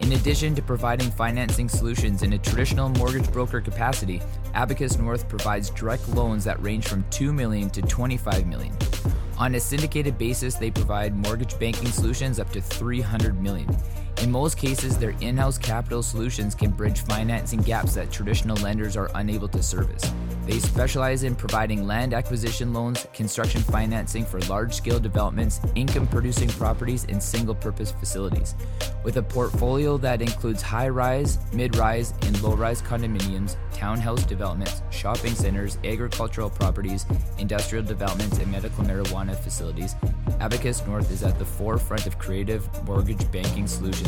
In addition to providing financing solutions in a traditional mortgage broker capacity, Abacus North provides direct loans that range from 2 million to 25 million. On a syndicated basis, they provide mortgage banking solutions up to 300 million. In most cases, their in-house capital solutions can bridge financing gaps that traditional lenders are unable to service. They specialize in providing land acquisition loans, construction financing for large scale developments, income producing properties, and single purpose facilities. With a portfolio that includes high rise, mid rise, and low rise condominiums, townhouse developments, shopping centers, agricultural properties, industrial developments, and medical marijuana facilities, Abacus North is at the forefront of creative mortgage banking solutions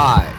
I.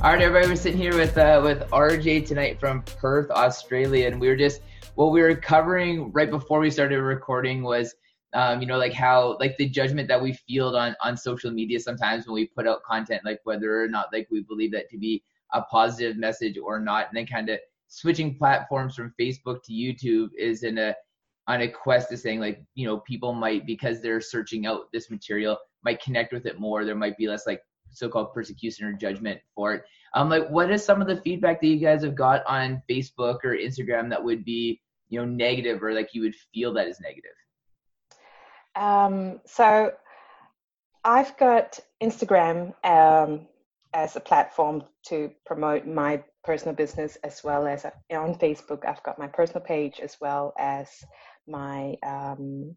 All right, everybody, we're sitting here with uh, with RJ tonight from Perth, Australia, and we were just what we were covering right before we started recording was um, you know like how like the judgment that we feel on on social media sometimes when we put out content like whether or not like we believe that to be a positive message or not. And then kind of switching platforms from facebook to youtube is in a on a quest to saying like you know people might because they're searching out this material might connect with it more. There might be less like so-called persecution or judgment for it. Um like what is some of the feedback that you guys have got on facebook or instagram that would be you know negative or like you would feel that is negative? Um, so i've got instagram um, as a platform to promote my personal business as well as uh, on facebook i've got my personal page as well as my um,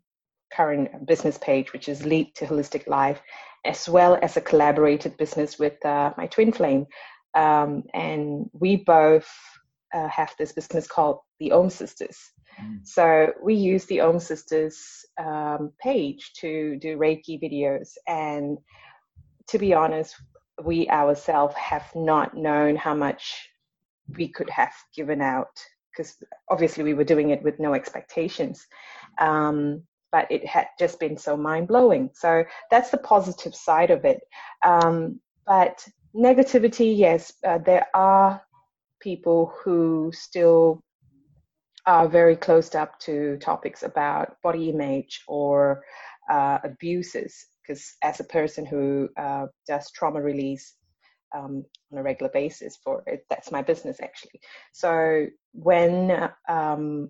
current business page which is lead to holistic life as well as a collaborated business with uh, my twin flame. Um, and we both uh, have this business called the Om Sisters. Mm. So we use the Om Sisters um, page to do Reiki videos. And to be honest, we ourselves have not known how much we could have given out because obviously we were doing it with no expectations. Um, but it had just been so mind blowing. So that's the positive side of it. Um, but negativity, yes, uh, there are people who still are very closed up to topics about body image or uh, abuses. Because as a person who uh, does trauma release um, on a regular basis for it, that's my business actually. So when um,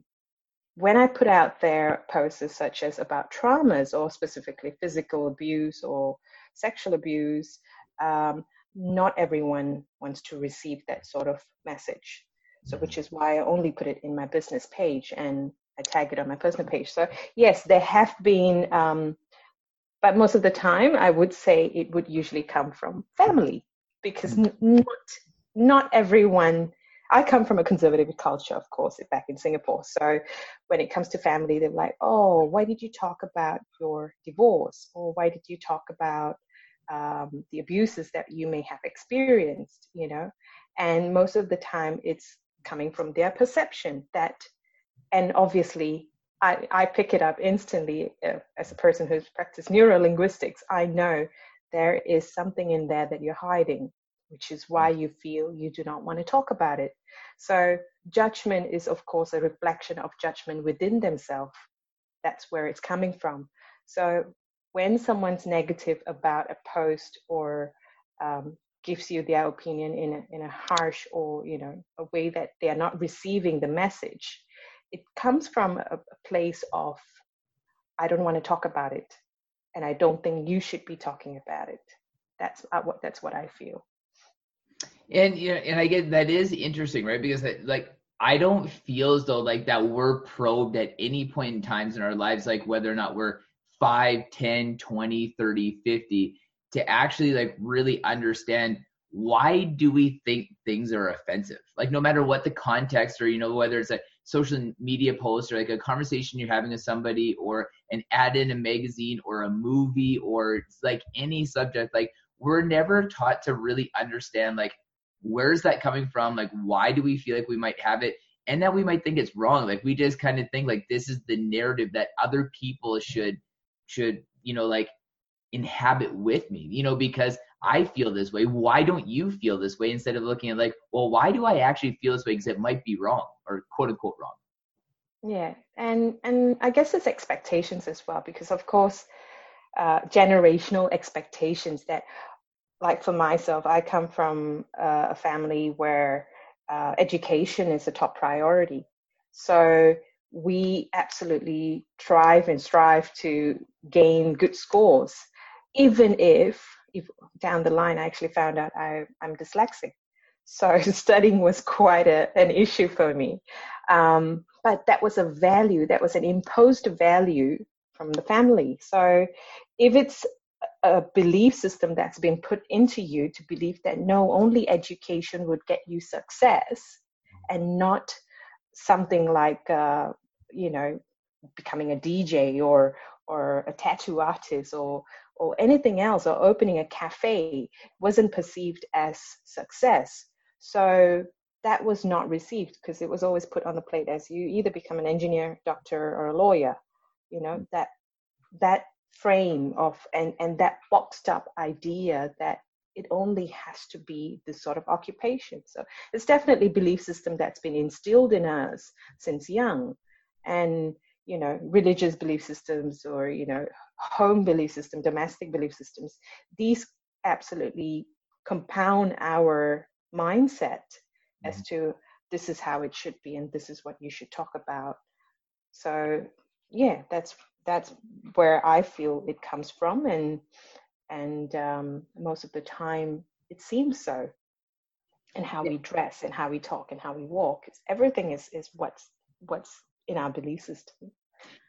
when I put out there posts such as about traumas or specifically physical abuse or sexual abuse, um, not everyone wants to receive that sort of message. So, which is why I only put it in my business page and I tag it on my personal page. So, yes, there have been, um, but most of the time, I would say it would usually come from family because mm. not not everyone I come from a conservative culture, of course, back in Singapore. So when it comes to family, they're like, oh, why did you talk about your divorce? Or why did you talk about um, the abuses that you may have experienced, you know? And most of the time, it's coming from their perception that, and obviously, I, I pick it up instantly uh, as a person who's practiced neurolinguistics. I know there is something in there that you're hiding which is why you feel you do not want to talk about it. So, judgment is, of course, a reflection of judgment within themselves. That's where it's coming from. So, when someone's negative about a post or um, gives you their opinion in a, in a harsh or you know a way that they are not receiving the message, it comes from a, a place of I don't want to talk about it, and I don't think you should be talking about it. That's uh, what that's what I feel. And you know, and I get that is interesting, right? Because like I don't feel as though like that we're probed at any point in times in our lives, like whether or not we're 5, 10, 20, 30, 50, to actually like really understand why do we think things are offensive? Like no matter what the context or you know, whether it's a social media post or like a conversation you're having with somebody or an ad in a magazine or a movie or like any subject, like we're never taught to really understand like where's that coming from? Like, why do we feel like we might have it? And that we might think it's wrong. Like, we just kind of think like this is the narrative that other people should, should, you know, like inhabit with me, you know, because I feel this way. Why don't you feel this way? Instead of looking at like, well, why do I actually feel this way? Because it might be wrong or quote unquote wrong. Yeah, and and I guess it's expectations as well, because of course, uh, generational expectations that like for myself, I come from uh, a family where uh, education is a top priority. So we absolutely strive and strive to gain good scores, even if, if down the line I actually found out I, I'm dyslexic. So studying was quite a, an issue for me. Um, but that was a value, that was an imposed value from the family. So if it's a belief system that's been put into you to believe that no, only education would get you success and not something like, uh, you know, becoming a DJ or, or a tattoo artist or, or anything else or opening a cafe wasn't perceived as success. So that was not received because it was always put on the plate as you either become an engineer, doctor, or a lawyer. You know mm. that that frame of and and that boxed up idea that it only has to be this sort of occupation so it's definitely belief system that's been instilled in us since young and you know religious belief systems or you know home belief system domestic belief systems these absolutely compound our mindset mm-hmm. as to this is how it should be and this is what you should talk about so yeah that's that's where I feel it comes from, and and um, most of the time it seems so. And how yeah. we dress, and how we talk, and how we walk, everything is is what's what's in our belief system.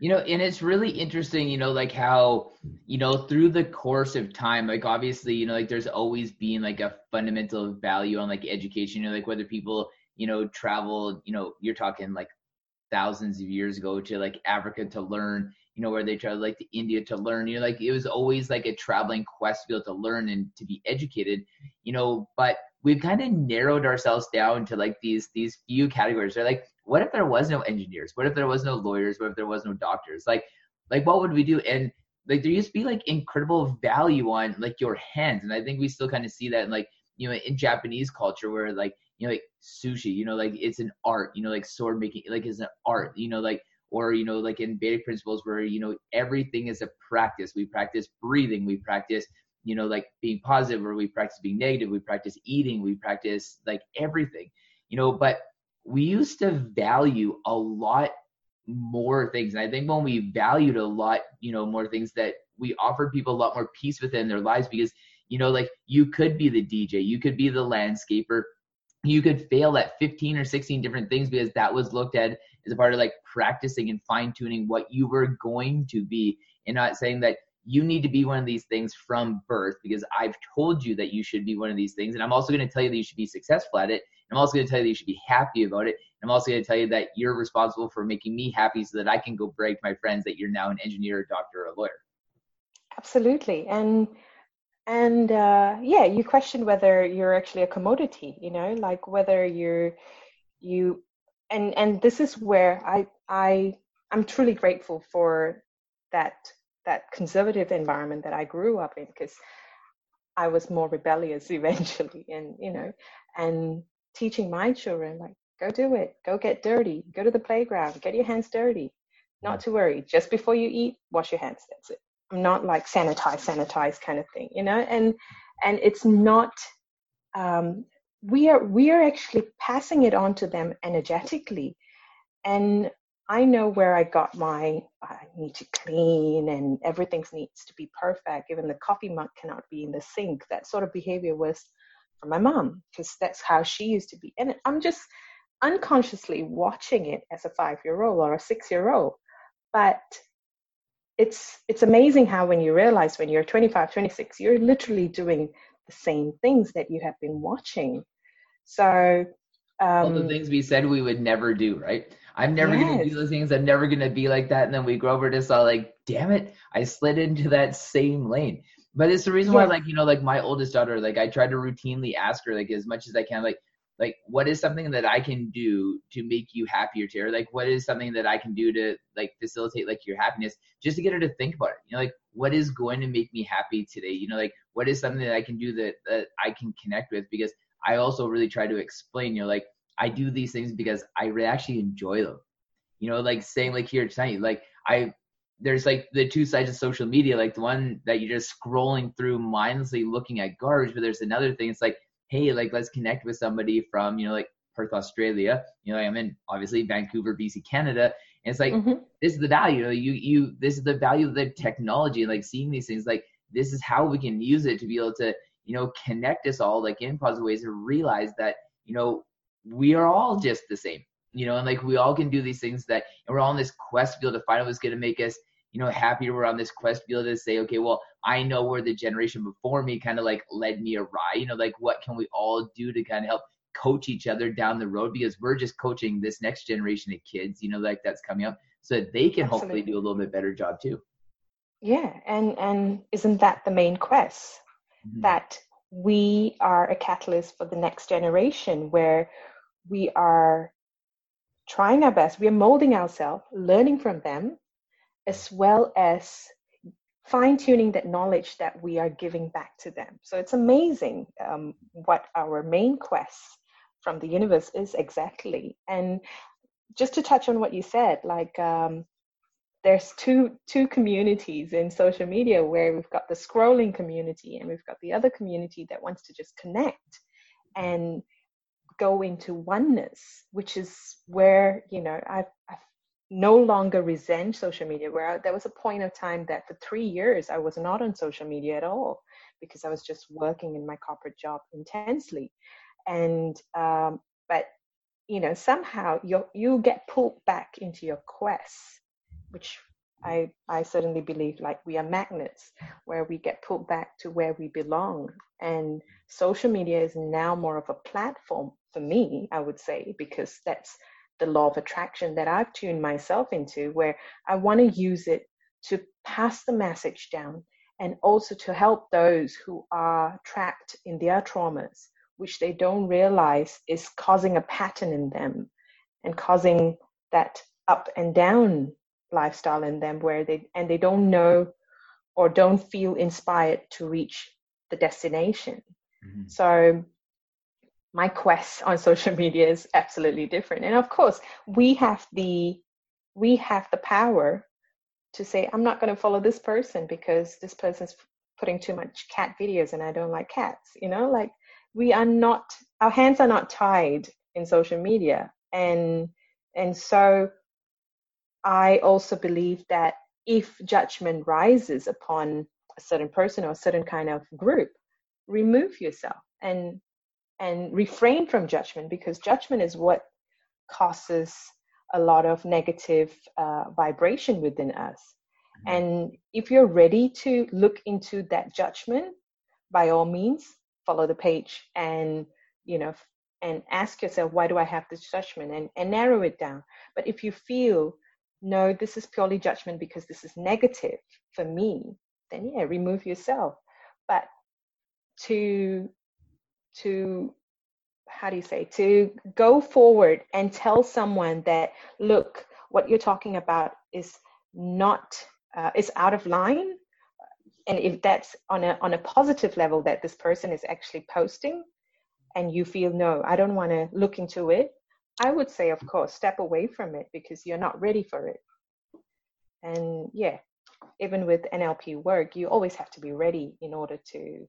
You know, and it's really interesting, you know, like how, you know, through the course of time, like obviously, you know, like there's always been like a fundamental value on like education, you know, like whether people, you know, travel, you know, you're talking like thousands of years ago to like Africa to learn, you know, where they travel like to India to learn. You know, like it was always like a traveling quest able to learn and to be educated. You know, but we've kind of narrowed ourselves down to like these these few categories. They're like, what if there was no engineers? What if there was no lawyers? What if there was no doctors? Like, like what would we do? And like there used to be like incredible value on like your hands, and I think we still kind of see that in like you know in Japanese culture where like you know like sushi, you know like it's an art, you know like sword making like is an art, you know like or you know like in Vedic principles where you know everything is a practice we practice breathing we practice you know like being positive or we practice being negative we practice eating we practice like everything you know but we used to value a lot more things and i think when we valued a lot you know more things that we offered people a lot more peace within their lives because you know like you could be the dj you could be the landscaper you could fail at 15 or 16 different things because that was looked at as a part of like practicing and fine tuning what you were going to be and not saying that you need to be one of these things from birth because I've told you that you should be one of these things. And I'm also going to tell you that you should be successful at it. I'm also going to tell you that you should be happy about it. I'm also going to tell you that you're responsible for making me happy so that I can go brag to my friends that you're now an engineer, a doctor, or a lawyer. Absolutely. And and uh, yeah, you question whether you're actually a commodity, you know, like whether you're you and and this is where I I I'm truly grateful for that that conservative environment that I grew up in because I was more rebellious eventually and you know and teaching my children like go do it. Go get dirty. Go to the playground. Get your hands dirty. Not to worry. Just before you eat wash your hands. That's it. I'm not like sanitize sanitize kind of thing you know? And and it's not um, we are we are actually passing it on to them energetically. And i know where i got my i need to clean and everything needs to be perfect. Even the coffee mug cannot be in the sink. That sort of behavior was from my mom because that's how she used to be and i'm just unconsciously watching it as a five year old or a six year old but it's it's amazing how when you realize when you're 25 26 you're literally doing the same things that you have been watching. So um, all the um, things we said we would never do, right? I'm never yes. gonna do those things. I'm never gonna be like that. And then we grow over to saw like, damn it, I slid into that same lane. But it's the reason yeah. why, like, you know, like my oldest daughter, like I try to routinely ask her, like, as much as I can, like, like what is something that I can do to make you happier, Tara? Like, what is something that I can do to like facilitate like your happiness, just to get her to think about it. You know, like what is going to make me happy today? You know, like what is something that I can do that, that I can connect with? Because I also really try to explain, you know, like I do these things because I really actually enjoy them. You know, like saying like here tonight, like I there's like the two sides of social media, like the one that you're just scrolling through mindlessly looking at garbage, but there's another thing. It's like, hey, like let's connect with somebody from, you know, like Perth, Australia. You know, I'm in obviously Vancouver, BC, Canada. And it's like mm-hmm. this is the value. You know, you you this is the value of the technology, like seeing these things. Like this is how we can use it to be able to you know connect us all like in positive ways and realize that you know we are all just the same. You know, and like we all can do these things that, and we're all on this quest to be able to find out what's going to make us you know, happier we're on this quest to be able to say, okay, well, I know where the generation before me kind of like led me awry. You know, like what can we all do to kind of help coach each other down the road because we're just coaching this next generation of kids, you know, like that's coming up so that they can Absolutely. hopefully do a little bit better job too. Yeah, and and isn't that the main quest? Mm-hmm. That we are a catalyst for the next generation where we are trying our best, we are molding ourselves, learning from them, as well as fine tuning that knowledge that we are giving back to them. So it's amazing um, what our main quest from the universe is exactly. And just to touch on what you said, like um, there's two two communities in social media where we've got the scrolling community and we've got the other community that wants to just connect and go into oneness, which is where you know I've, I've no longer resent social media. Where I, there was a point of time that for three years I was not on social media at all because I was just working in my corporate job intensely and um, but you know somehow you you get pulled back into your quest which I, I certainly believe like we are magnets where we get pulled back to where we belong. And social media is now more of a platform for me, I would say, because that's the law of attraction that I've tuned myself into, where I want to use it to pass the message down and also to help those who are trapped in their traumas, which they don't realize is causing a pattern in them and causing that up and down lifestyle in them where they and they don't know or don't feel inspired to reach the destination. Mm-hmm. So my quest on social media is absolutely different. And of course, we have the we have the power to say, I'm not going to follow this person because this person's putting too much cat videos and I don't like cats. You know, like we are not, our hands are not tied in social media. And, and so I also believe that if judgment rises upon a certain person or a certain kind of group, remove yourself and and refrain from judgment because judgment is what causes a lot of negative uh, vibration within us. Mm-hmm. And if you're ready to look into that judgment, by all means, follow the page and, you know, and ask yourself, why do I have this judgment? And, and narrow it down. But if you feel, no, this is purely judgment because this is negative for me, then yeah, remove yourself. But to to how do you say to go forward and tell someone that look what you're talking about is not uh, is out of line and if that's on a on a positive level that this person is actually posting and you feel no i don't want to look into it i would say of course step away from it because you're not ready for it. And yeah even with nlp work you always have to be ready in order to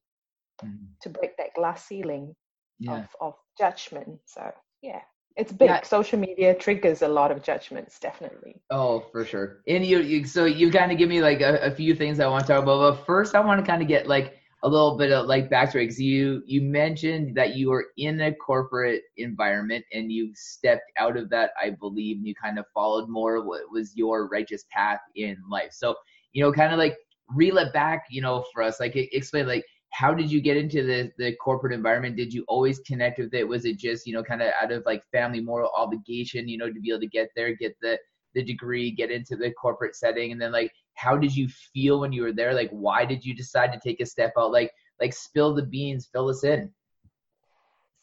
mm. to break that glass ceiling yeah. of, of judgment. So yeah, it's big. Yeah. Social media triggers a lot of judgments, definitely. Oh, for sure. And you, you so you kind of give me like a, a, few things I want to talk about. But first, I want to kind of get like a little bit of like backstory because you you mentioned that you were in a corporate environment and you stepped out of that, I believe, and you kind of followed more what was your righteous path in life. So you know, kind of like reel it back, you know, for us, like explain like how did you get into the the corporate environment? Did you always connect with it? Was it just you know kind of out of like family moral obligation you know to be able to get there get the the degree get into the corporate setting? And then like how did you feel when you were there? Like why did you decide to take a step out? Like like spill the beans fill us in.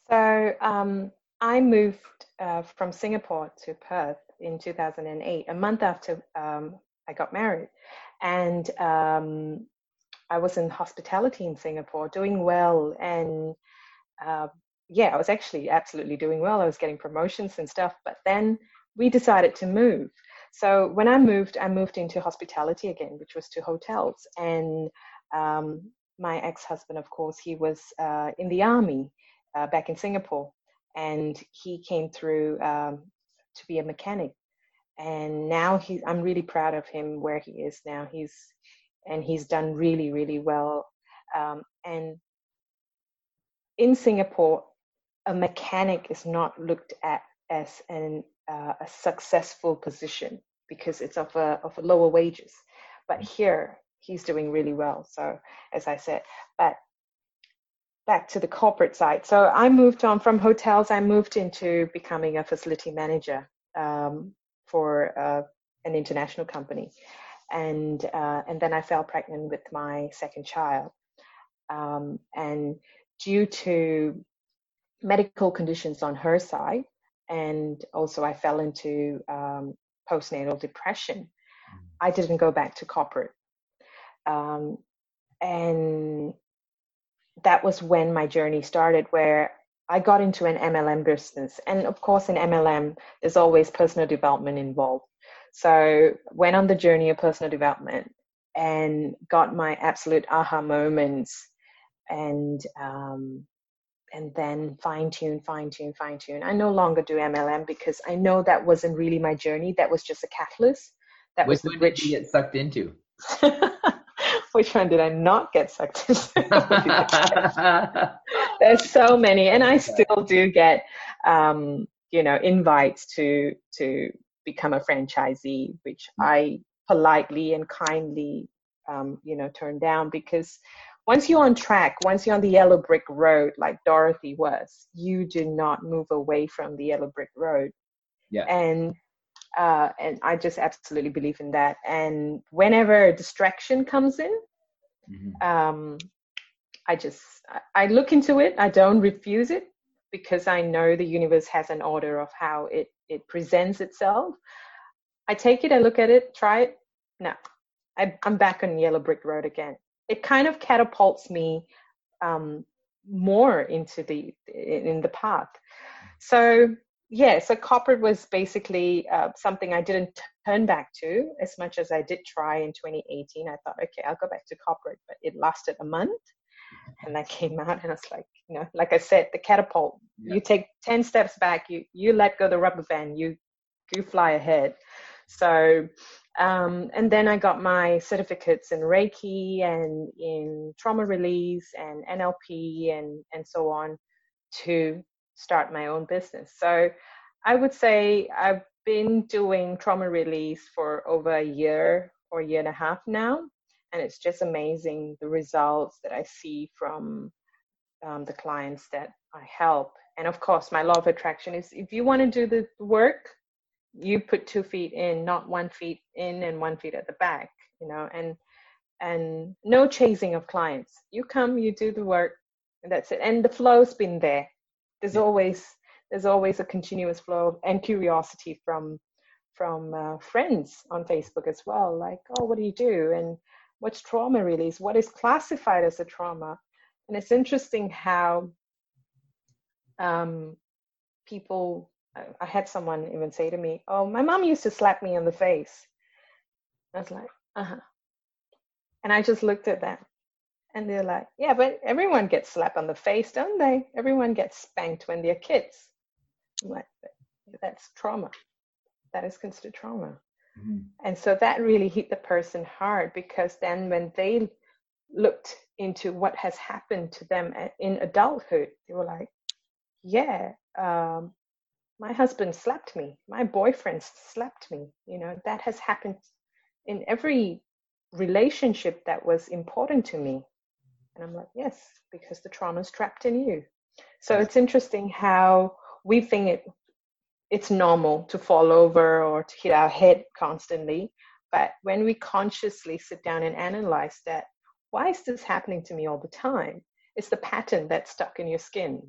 So um i moved uh, from singapore to perth in 2008 a month after um, i got married. And um, I was in hospitality in Singapore, doing well, and uh, yeah, I was actually absolutely doing well. I was getting promotions and stuff, but then we decided to move. So when I moved, I moved into hospitality again, which was to hotels. And um, my ex-husband, of course, he was uh, in the army uh, back in Singapore, and he came through um, to be a mechanic. And now he, I'm really proud of him where he is now. He's and he's done really, really well. Um, and in Singapore, a mechanic is not looked at as an, uh, a successful position because it's of a, of a lower wages. But here, he's doing really well. So, as I said, but back to the corporate side. So, I moved on from hotels. I moved into becoming a facility manager um, for uh, an international company and uh, and then I fell pregnant with my second child. Um, and due to medical conditions on her side, and also I fell into um, postnatal depression, mm. I didn't go back to corporate. Um, and that was when my journey started, where I got into an MLM business. And of course, in MLM, there's always personal development involved. So went on the journey of personal development and got my absolute aha moments and um, and then fine tune, fine tune, fine tune. I no longer do MLM because I know that wasn't really my journey. That was just a catalyst. That Which was the rich. Did you get sucked into? Which one did I not get sucked into? There's so many, and I still do get, um, you know, invites to to become a franchisee, which mm. I politely and kindly, um, you know, turn down because once you're on track, once you're on the yellow brick road, like Dorothy was, you do not move away from the yellow brick road. Yeah. And uh, and I just absolutely believe in that. And whenever a distraction comes in, mm-hmm. um, I just I look into it. I don't refuse it because I know the universe has an order of how it it presents itself. I take it, I look at it, try it. No, I, am back on yellow brick road again. It kind of catapults me um, more into the in the path. So yeah, so corporate was basically uh, something I didn't turn back to as much as I did try in 2018. I thought, okay, I'll go back to corporate, but it lasted a month, and I came out and it's like, you know, like I said, the catapult. Yeah. You take 10 steps back, you you let go the rubber band, you you fly ahead. So, um, and then I got my certificates in Reiki and in trauma release and NLP and, and so on to start my own business. So I would say I've been doing trauma release for over a year or a year and a half now. And it's just amazing the results that I see from um, the clients that I help. And of course, my law of attraction is if you want to do the work, you put two feet in not one feet in and one feet at the back you know and and no chasing of clients. You come you do the work and that's it. And the flow's been there. There's yeah. always there's always a continuous flow and curiosity from from uh, friends on facebook as well like oh what do you do? And what's trauma release? What is classified as a trauma and it's interesting how um, people I had someone even say to me, "Oh, my mom used to slap me in the face." I was like, "Uh huh," and I just looked at them, and they're like, "Yeah, but everyone gets slapped on the face, don't they? Everyone gets spanked when they're kids." I'm like, "That's trauma. That is considered trauma." Mm-hmm. And so that really hit the person hard because then when they looked into what has happened to them in adulthood, they were like, yeah, um, my husband slapped me. My boyfriend slapped me. You know that has happened in every relationship that was important to me. And i'm like yes because the trauma is trapped in you. So it's interesting how we think it it's normal to fall over or to hit our head constantly. But when we consciously sit down and analyze that why is this happening to me all the time it's the pattern that's stuck in your skin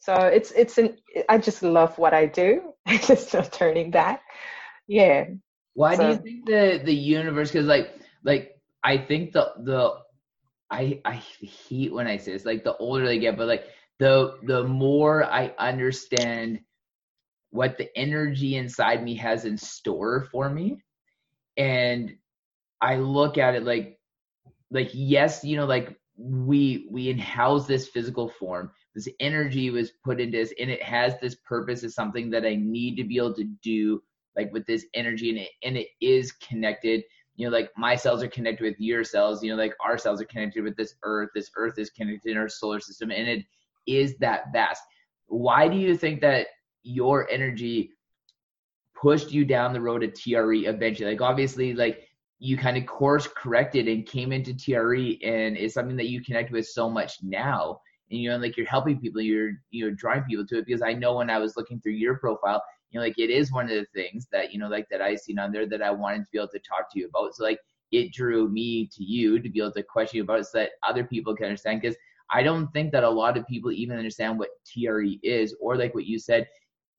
so it's it's an I just love what I do. I just love turning that. Yeah. Why so. do you think the the universe? Because like like I think the the I I hate when I say this. Like the older they get, but like the the more I understand what the energy inside me has in store for me, and I look at it like like yes, you know, like we we house this physical form. This energy was put into this and it has this purpose. As something that I need to be able to do like with this energy and it and it is connected. You know like my cells are connected with your cells. You know like our cells are connected with this earth. This earth is connected in our solar system and it is that vast. Why do you think that your energy pushed you down the road to TRE eventually? Like obviously like you kind of course corrected and came into TRE and it's something that you connect with so much now. And you know like you're helping people you're you know drawing people to it because i know when i was looking through your profile you know like it is one of the things that you know like that i seen on there that i wanted to be able to talk to you about. So like it drew me to you to be able to question you about it so that other people can understand because i don't think that a lot of people even understand what tre is or like what you said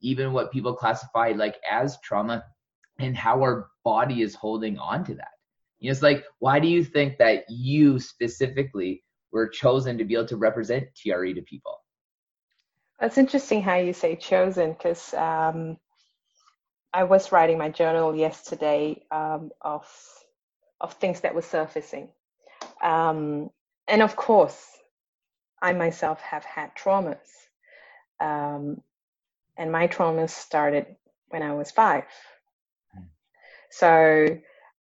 even what people classify like as trauma and how our body is holding on to that you know it's like why do you think that you specifically were chosen to be able to represent TRE to people. It's interesting how you say chosen because um, I was writing my journal yesterday um, of of things that were surfacing, um, and of course, I myself have had traumas, um, and my traumas started when I was five. So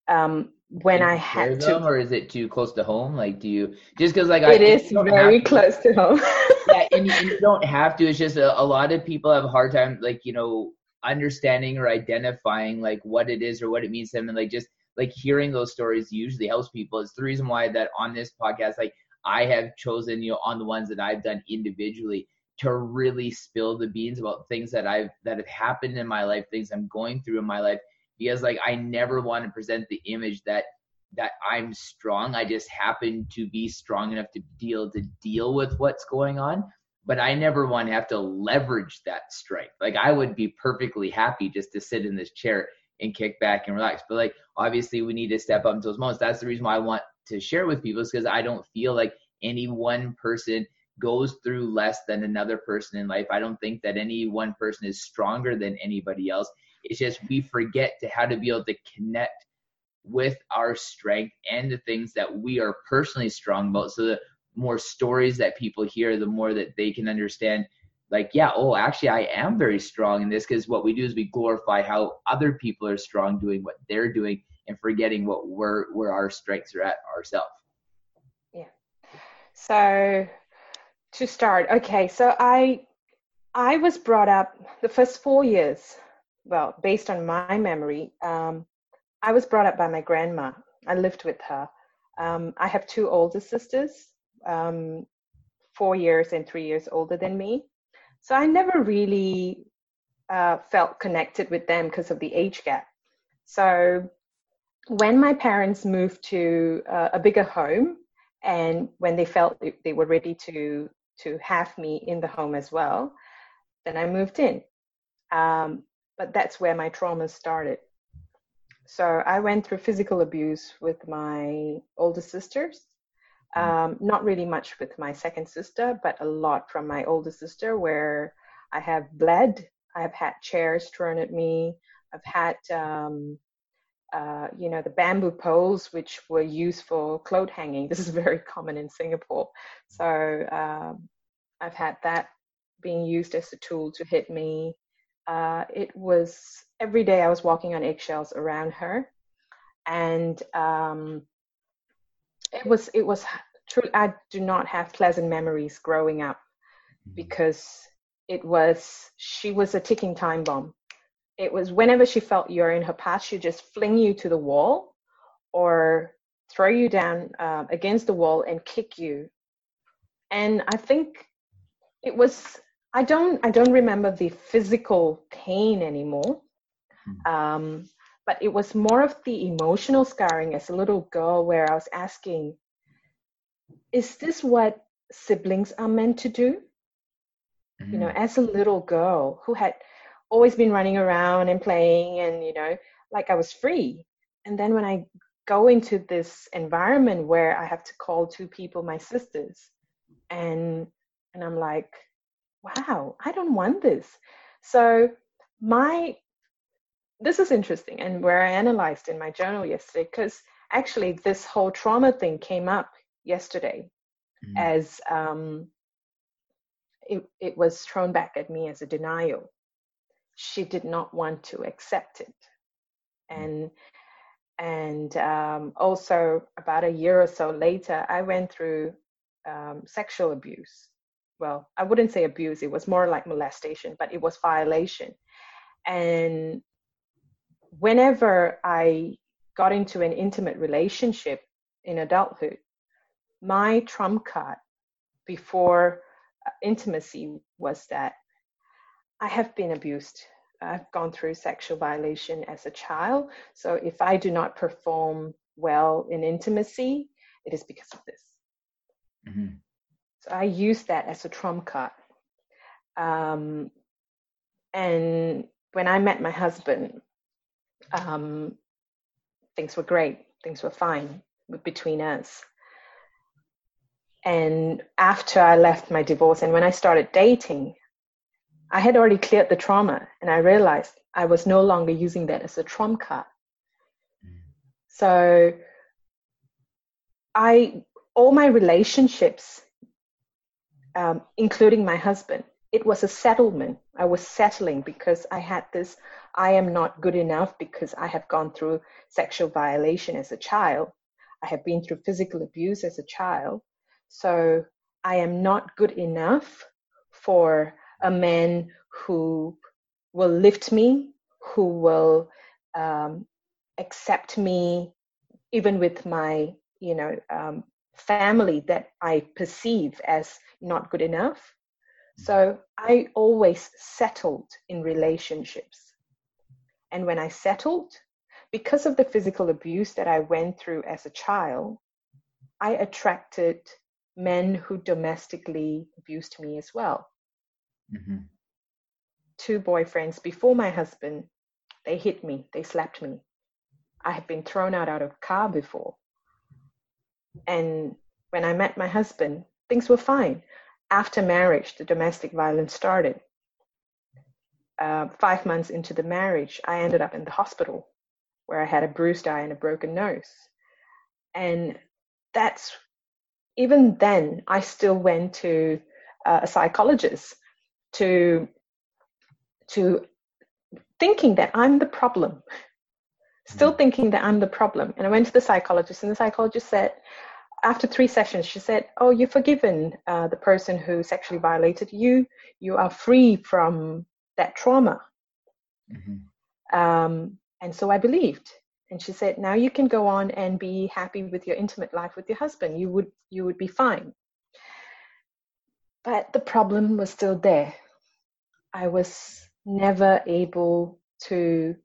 um, when I had to, or is it too close to home? Like, do you just because like it I, is very close to home? yeah, and you, and you, don't have to. It's just a, a lot of people have a hard time, like you know, understanding or identifying like what it is or what it means to them, and like just like hearing those stories usually helps people. It's the reason why that on this podcast, like I have chosen, you know, on the ones that I've done individually to really spill the beans about things that I've that have happened in my life, things I'm going through in my life, because like I never want to present the image that that I'm strong. I just happen to be strong enough to deal to deal with what's going on. But I never want to have to leverage that strength. Like I would be perfectly happy just to sit in this chair and kick back and relax. But like obviously we need to step up into those moments. That's the reason why I want to share with people is because I don't feel like any one person goes through less than another person in life. I don't think that any one person is stronger than anybody else. It's just we forget to how to be able to connect with our strength and the things that we are personally strong about. So the more stories that people hear, the more that they can understand like, yeah, oh, actually, I am very strong in this because what we do is we glorify how other people are strong doing what they're doing and forgetting what we're where our strengths are at ourselves. Yeah. So to start, okay, so I I was brought up the first four years, well, based on my memory, um, I was brought up by my grandma. I lived with her. Um, I have two older sisters, um, four years and three years older than me. So I never really uh, felt connected with them because of the age gap. So when my parents moved to uh, a bigger home, and when they felt they were ready to to have me in the home as well, then I moved in. Um, but that's where my trauma started. So I went through physical abuse with my older sisters. Mm. Um, not really much with my second sister, but a lot from my older sister, where I have bled. I've had chairs thrown at me. I've had, um, uh, you know, the bamboo poles, which were used for clothes hanging. This is very common in Singapore. So um, I've had that being used as a tool to hit me. Uh, it was every day I was walking on eggshells around her, and um, it was it was true. I do not have pleasant memories growing up mm-hmm. because it was she was a ticking time bomb. It was whenever she felt you're in her path, she'd just fling you to the wall or throw you down uh, against the wall and kick you. And I think it was I don't I don't remember the physical pain anymore. Hmm. Um, but it was more of the emotional scarring as a little girl where I was asking, is this what siblings are meant to do? Mm. You know, hmm. as a little girl who had always been running around and playing and, you know, like I was free. And then when I go into this environment where I have to call two people my sisters and and I'm like, wow, I don't want this. So my this is interesting and where I analyzed in my journal yesterday because actually this whole trauma thing came up yesterday mm-hmm. as um, it, it was thrown back at me as a denial. She did not want to accept it. Mm-hmm. And and um, also about a year or so later, I went through um, sexual abuse well, I wouldn't say abuse, it was more like molestation, but it was violation. And whenever I got into an intimate relationship in adulthood, my trump card before uh, intimacy was that I have been abused. I've gone through sexual violation as a child. So if I do not perform well in intimacy, it is because of this. Mm-hmm. So I use that as a trump card. Um, and when I met my husband, um, things were great. Things were fine between us. And after I left my divorce and when I started dating, I had already cleared the trauma and I realized I was no longer using that as a trump card. Mm. So I all my relationships um, including my husband. It was a settlement. I was settling because I had this I am not good enough because I have gone through sexual violation as a child. I have been through physical abuse as a child. So I am not good enough for a man who will lift me, who will um, accept me, even with my, you know, um, family that I perceive as not good enough. So I always settled in relationships. And when I settled, because of the physical abuse that I went through as a child, I attracted men who domestically abused me as well. Mm-hmm. Two boyfriends before my husband, they hit me, they slapped me. I had been thrown out, out of car before. And when I met my husband, things were fine. After marriage, the domestic violence started. Uh, five months into the marriage, I ended up in the hospital where I had a bruised eye and a broken nose. And that's even then, I still went to uh, a psychologist to to thinking that I'm the problem, still mm-hmm. thinking that I'm the problem. And I went to the psychologist, and the psychologist said, after three sessions, she said, "Oh, you're forgiven uh, the person who sexually violated you. You are free from that trauma." Mm-hmm. Um, and so I believed. And she said, "Now you can go on and be happy with your intimate life with your husband. You would you would be fine." But the problem was still there. I was never able to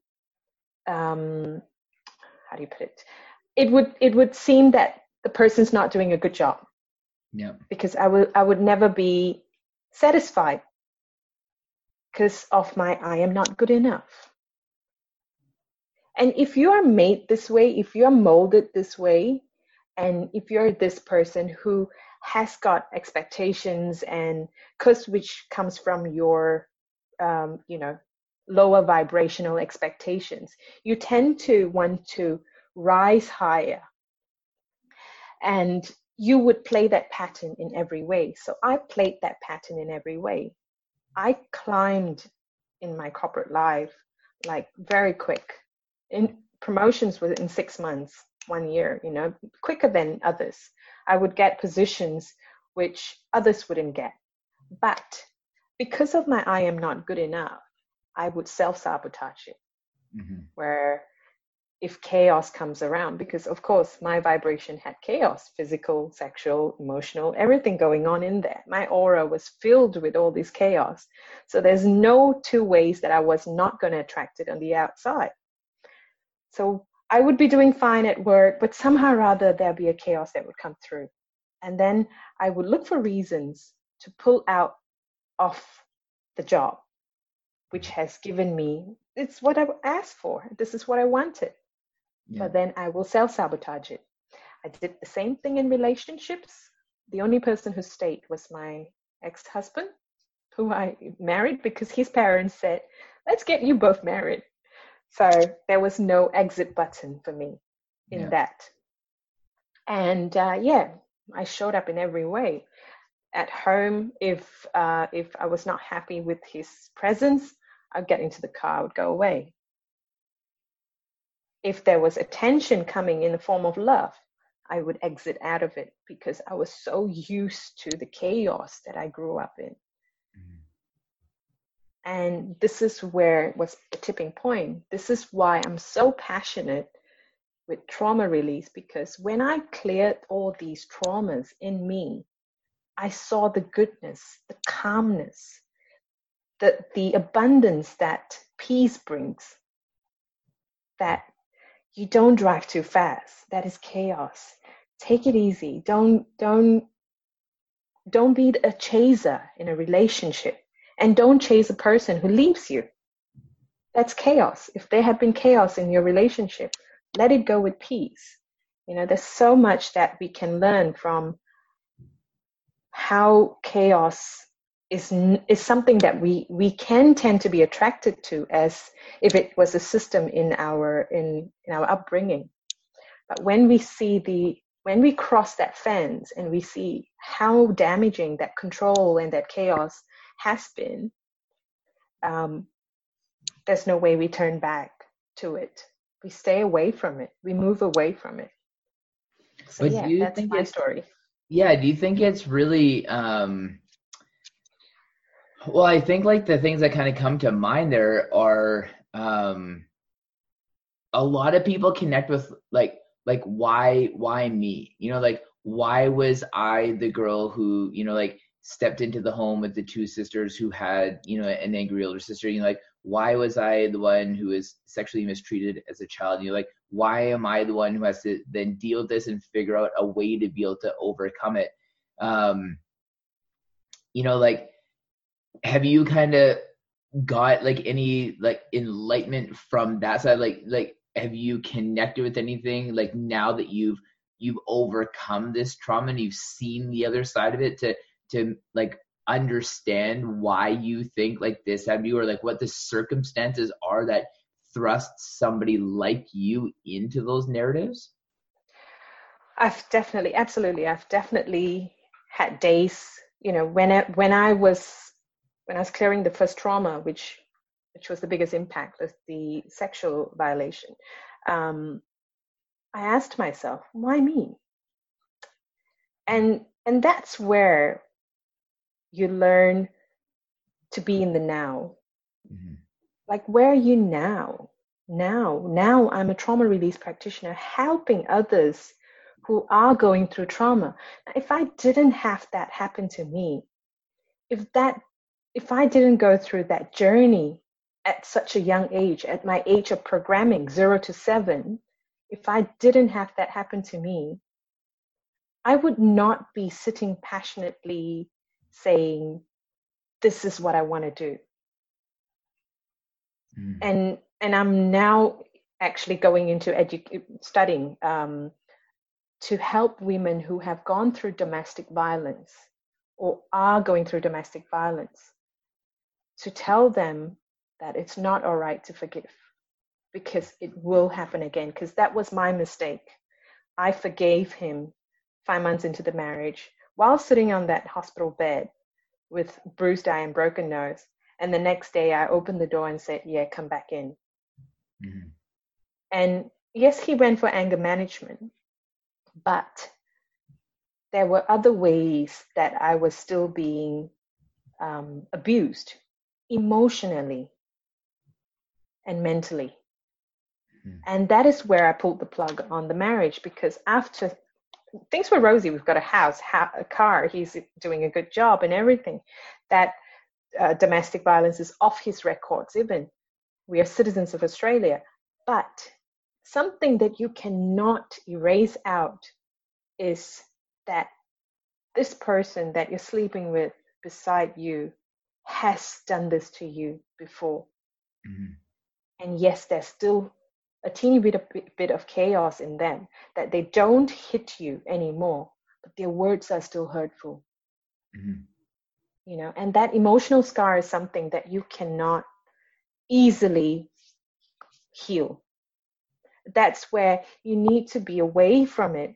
um, how do you put it? It would it would seem that the person's not doing a good job. Yeah. Because I would I would never be satisfied because of my I am not good enough. And if you are made this way, if you are molded this way, and if you're this person who has got expectations and because which comes from your um, you know lower vibrational expectations you tend to want to rise higher and you would play that pattern in every way. So i played that pattern in every way. I climbed in my corporate life like very quick. In promotions within six months one year you know quicker than others. I would get positions which others wouldn't get. But because of my I am not good enough, I would self sabotage it. Mm-hmm. Where if chaos comes around, because of course my vibration had chaos physical, sexual, emotional, everything going on in there. My aura was filled with all this chaos. So there's no two ways that I was not going to attract it on the outside. So I would be doing fine at work, but somehow or other there'd be a chaos that would come through. And then I would look for reasons to pull out of the job, which has given me it's what I asked for. This is what I wanted. Yeah. But then I will self sabotage it. I did the same thing in relationships. The only person who stayed was my ex husband, who I married because his parents said, let's get you both married. So there was no exit button for me in yeah. that. And uh, yeah, I showed up in every way at home if uh, if I was not happy with his presence, I'd get into the car, I would go away. If there was attention coming in the form of love, I would exit out of it because I was so used to the chaos that I grew up in. Mm-hmm. And this is where it was a tipping point. This is why I'm so passionate with trauma release because when I cleared all these traumas in me, I saw the goodness, the calmness, the, the abundance that peace brings. That you don't drive too fast. That is chaos. Take it easy. Don't don't don't be a chaser in a relationship. And don't chase a person who leaves you. That's chaos. If there had been chaos in your relationship, let it go with peace. You know, there's so much that we can learn from how chaos is is something that we we can tend to be attracted to as if it was a system in our in, in our upbringing. But when we see the when we cross that fence and we see how damaging that control and that chaos has been um, there's no way we turn back to it. We stay away from it. We move away from it. So but yeah that's my story. Yeah do you think it's really um well i think like the things that kind of come to mind there are um a lot of people connect with like like why why me? You know like why was i the girl who you know like stepped into the home with the two sisters who had you know an angry older sister? You know like why was i the one who was sexually mistreated as a child? You're like why am i the one who has to then deal with this and figure out a way to be able to overcome it? Um you know like have you kind of got like any like enlightenment from that side? Like like have you connected with anything like now that you've you've overcome this trauma and you've seen the other side of it to to like understand why you think like this have you or like what the circumstances are that thrust somebody like you into those narratives? I've definitely absolutely. I've definitely had days you know when I, when i was when i was clearing the first trauma which which was the biggest impact was the sexual violation um, i asked myself why me and and that's where you learn to be in the now. Mm-hmm. Like, where are you now? Now, now I'm a trauma release practitioner helping others who are going through trauma. Now, if I didn't have that happen to me, if that, if I didn't go through that journey at such a young age, at my age of programming, zero to seven, if I didn't have that happen to me, I would not be sitting passionately saying, this is what I want to do. Mm. And and I'm now actually going into edu- studying um, to help women who have gone through domestic violence or are going through domestic violence to tell them that it's not all right to forgive because it will happen again because that was my mistake i forgave him five months into the marriage while sitting on that hospital bed with bruised eye and broken nose. And the next day I opened the door and said, Yeah, come back in. Mm-hmm. And yes, he went for anger management, but there were other ways that I was still being um, abused emotionally and mentally. Mm-hmm. And that is where I pulled the plug on the marriage because after things were rosy. We've got a house, ha- a car. He's doing a good job and everything. That uh, domestic violence is off his records. Even we are citizens of Australia, but something that you cannot erase out is that this person that you're sleeping with beside you has done this to you before. Mm-hmm. And yes, there's still a teeny bit of bit of chaos in them that they don't hit you anymore but their words are still hurtful mm-hmm. you know and that emotional scar is something that you cannot easily heal that's where you need to be away from it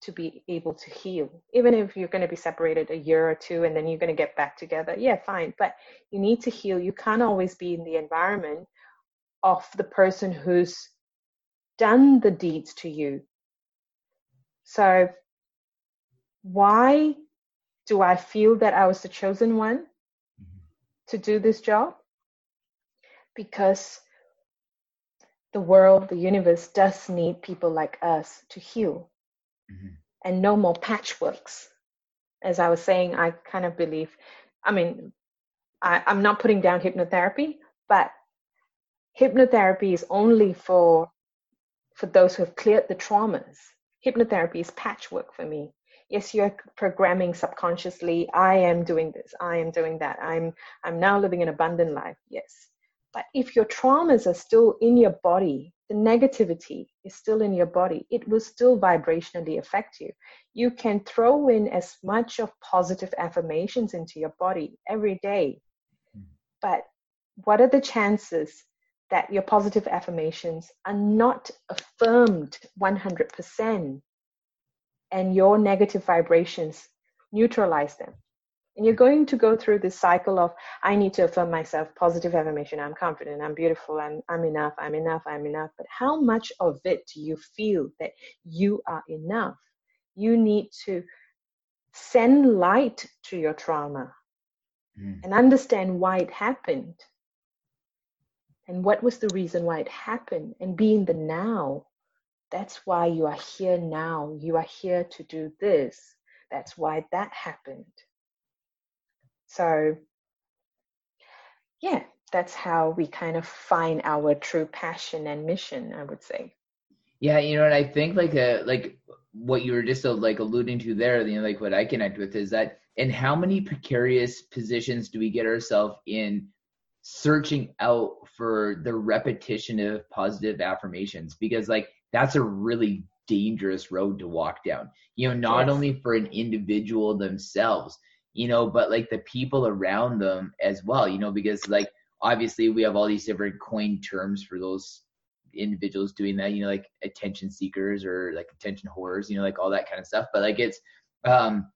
to be able to heal even if you're going to be separated a year or two and then you're going to get back together yeah fine but you need to heal you can't always be in the environment of the person who's done the deeds to you. So, why do I feel that I was the chosen one to do this job? Because the world, the universe does need people like us to heal mm-hmm. and no more patchworks. As I was saying, I kind of believe, I mean, I, I'm not putting down hypnotherapy, but hypnotherapy is only for for those who have cleared the traumas. Hypnotherapy is patchwork for me. Yes, you're programming subconsciously. I am doing this. I am doing that. I'm I'm now living an abundant life. Yes. But if your traumas are still in your body, the negativity is still in your body, it will still vibrationally affect you. You can throw in as much of positive affirmations into your body every day. Hmm. But what are the chances that your positive affirmations are not affirmed 100% and your negative vibrations neutralize them. And you're going to go through this cycle of I need to affirm myself, positive affirmation, I'm confident, I'm beautiful, I'm, I'm enough, I'm enough, I'm enough. But how much of it do you feel that you are enough? You need to send light to your trauma mm. and understand why it happened and what was the reason why it happened and be in the now that's why you are here now you are here to do this that's why that happened So, yeah, that's how we kind of find our true passion and mission, I would say. Yeah, you know, and I think like a uh, like what you were just uh, like alluding to there, you know, like what I connect with is that in how many precarious positions do we get ourselves in searching out for the repetition of positive affirmations because like that's a really dangerous road to walk down you know not yes. only for an individual themselves you know but like the people around them as well you know because like obviously we have all these different coined terms for those individuals doing that you know like attention seekers or like attention whores you know like all that kind of stuff. But like it's um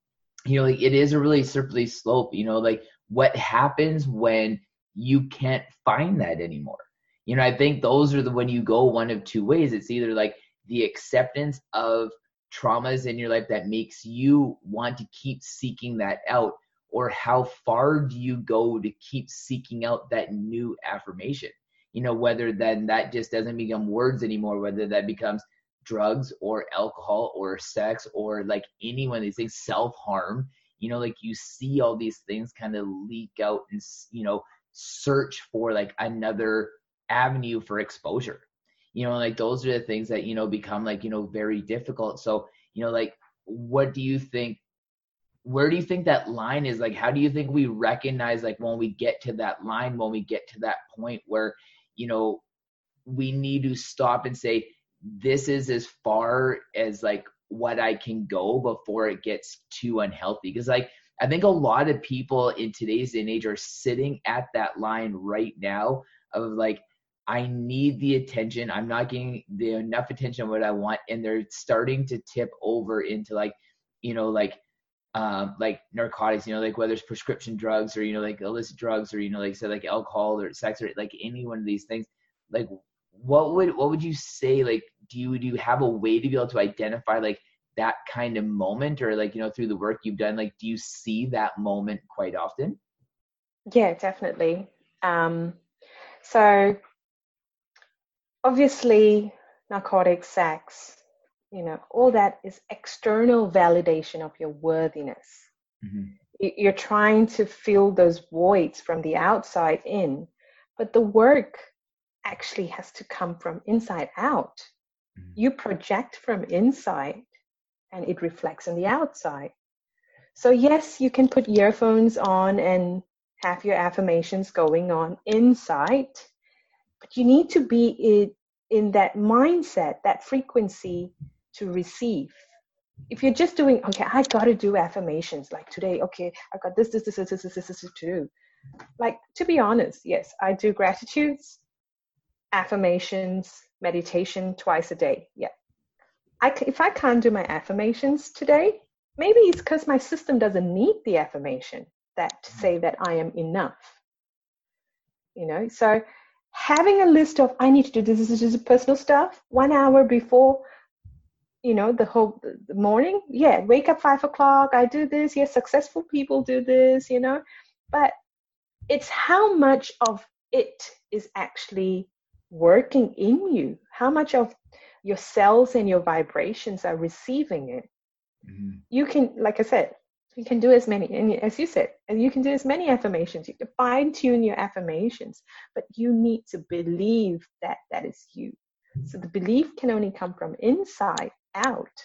you know like it is a really slippery slope you know like what happens when you can't find that anymore? You know i think those are the when you go one of two ways. It's either like the acceptance of traumas in your life that makes you want to keep seeking that out? Or how far do you go to keep seeking out that new affirmation? You know whether then that just doesn't become words anymore whether that becomes drugs or alcohol or sex or like any one of these things self-harm. You know like you see all these things kind of leak out and you know search for like another avenue for exposure you know like those are the things that you know become like you know very difficult. So you know like what do you think where do you think that line is? Like how do you think we recognize like when we get to that line when we get to that point where you know we need to stop and say this is as far as like what i can go before it gets too unhealthy. Because like i think a lot of people in today's day and age are sitting at that line right now of like I need the attention. I'm not getting the enough attention what I want, and they're starting to tip over into like, you know, like, um, like narcotics. You know, like whether it's prescription drugs or you know, like illicit drugs or you know, like say like alcohol or sex or like any one of these things. Like, what would what would you say? Like, do you do you have a way to be able to identify like that kind of moment, or like you know, through the work you've done, like, do you see that moment quite often? Yeah, definitely. Um, so obviously narcotics, sex, you know, all that is external validation of your worthiness. Mm-hmm. You're trying to fill those voids from the outside in, but the work actually has to come from inside out. Mm-hmm. You project from inside and it reflects on the outside. So, yes, you can put earphones on and have your affirmations going on inside but you need to be in, in that mindset, that frequency to receive. If you're just doing, okay, I got to do affirmations like today, okay, I've got this, this, this, this, this, this, this, this to do. Like, to be honest, yes, I do gratitudes, affirmations, meditation twice a day. Yeah. I, if I can't do my affirmations today, maybe it's because my system doesn't need the affirmation that to say that I am enough. You know, so having a list of I need to do this, this is just personal stuff one hour before, you know, the whole the morning. Yeah, wake up five o'clock. I do this. Yes, successful people do this. You know, but it's how much of it is actually working in you. How much of your cells and your vibrations are receiving it. Mm-hmm. You can, like I said, you can do as many and as you said and you can do as many affirmations. You can fine tune your affirmations but you need to believe that that is you. So the belief can only come from inside out.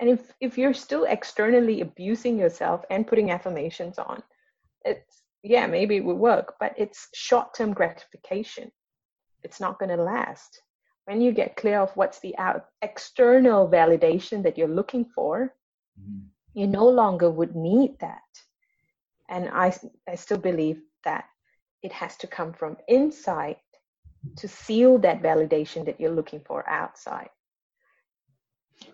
And if if you're still externally abusing yourself and putting affirmations on it's yeah maybe it will work but it's short-term gratification. It's not going to last. When you get clear of what's the out external validation that you're looking for mm-hmm you no longer would need that. And I, I still believe that it has to come from inside to seal that validation that you're looking for outside.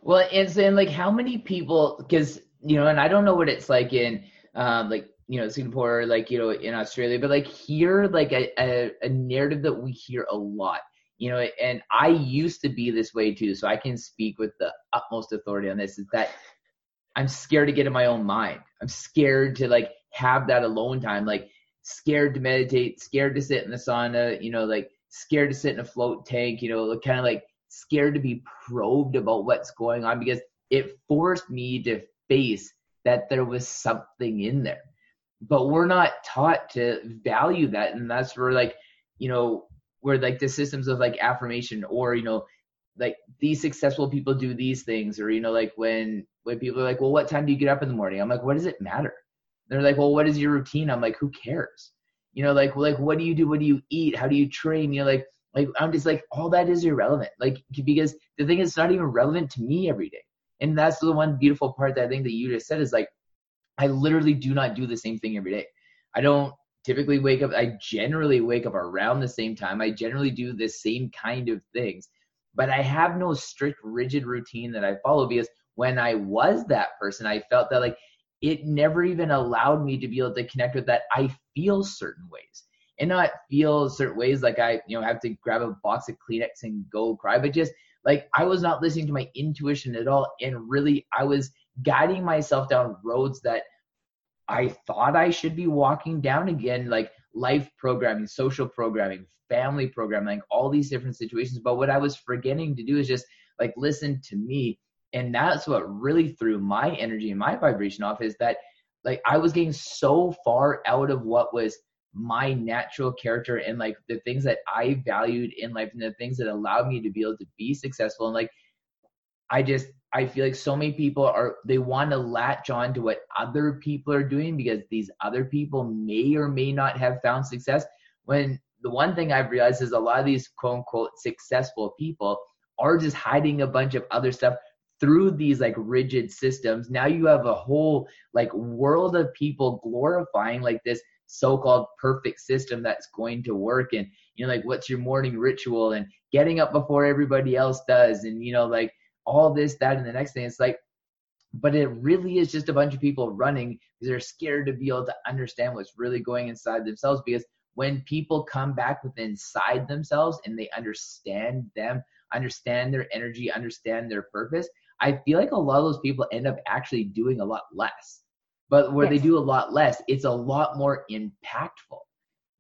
Well, and then like how many people, because, you know, and I don't know what it's like in, um, like, you know, Singapore, like, you know, in Australia, but like here, like a, a, a narrative that we hear a lot you know and i used to be this way too so i can speak with the utmost authority on this is that I'm scared to get in my own mind. I'm scared to like have that alone time, like scared to meditate, scared to sit in the sauna, you know, like scared to sit in a float tank, you know, kind of like scared to be probed about what's going on because it forced me to face that there was something in there. but we're not taught to value that and that's where like you know where like the systems of like affirmation or you know like these successful people do these things or you know like when when people are like well what time do you get up in the morning? I'm like what does it matter? They're like well what is your routine? I'm like who cares? You know like like what do you do? What do you eat? How do you train? You know like like i'm just like all that is irrelevant. Like because the thing is it's not even relevant to me every day. And that's the one beautiful part that i think that you just said is like I literally do not do the same thing every day. I don't typically wake up, I generally wake up around the same time. I generally do the same kind of things, but I have no strict, rigid routine that I follow because when I was that person, I felt that like it never even allowed me to be able to connect with that. I feel certain ways and not feel certain ways like I, you know, have to grab a box of Kleenex and go cry, but just like I was not listening to my intuition at all. And really, I was guiding myself down roads that I thought I should be walking down again, like life programming, social programming, family programming, like all these different situations. But what I was forgetting to do is just like listen to me. And that's what really threw my energy and my vibration off is that like I was getting so far out of what was my natural character and like the things that I valued in life and the things that allowed me to be able to be successful. And like I just I feel like so many people are they want to latch on to what other people are doing because these other people may or may not have found success. When the one thing I've realized is a lot of these quote unquote successful people are just hiding a bunch of other stuff through these like rigid systems. Now you have a whole like world of people glorifying like this so-called perfect system that's going to work and you know like what's your morning ritual and getting up before everybody else does and you know like all this, that, and the next thing. It's like, but it really is just a bunch of people running because they're scared to be able to understand what's really going inside themselves. Because when people come back within inside themselves and they understand them, understand their energy, understand their purpose, I feel like a lot of those people end up actually doing a lot less. But where yes. they do a lot less, it's a lot more impactful.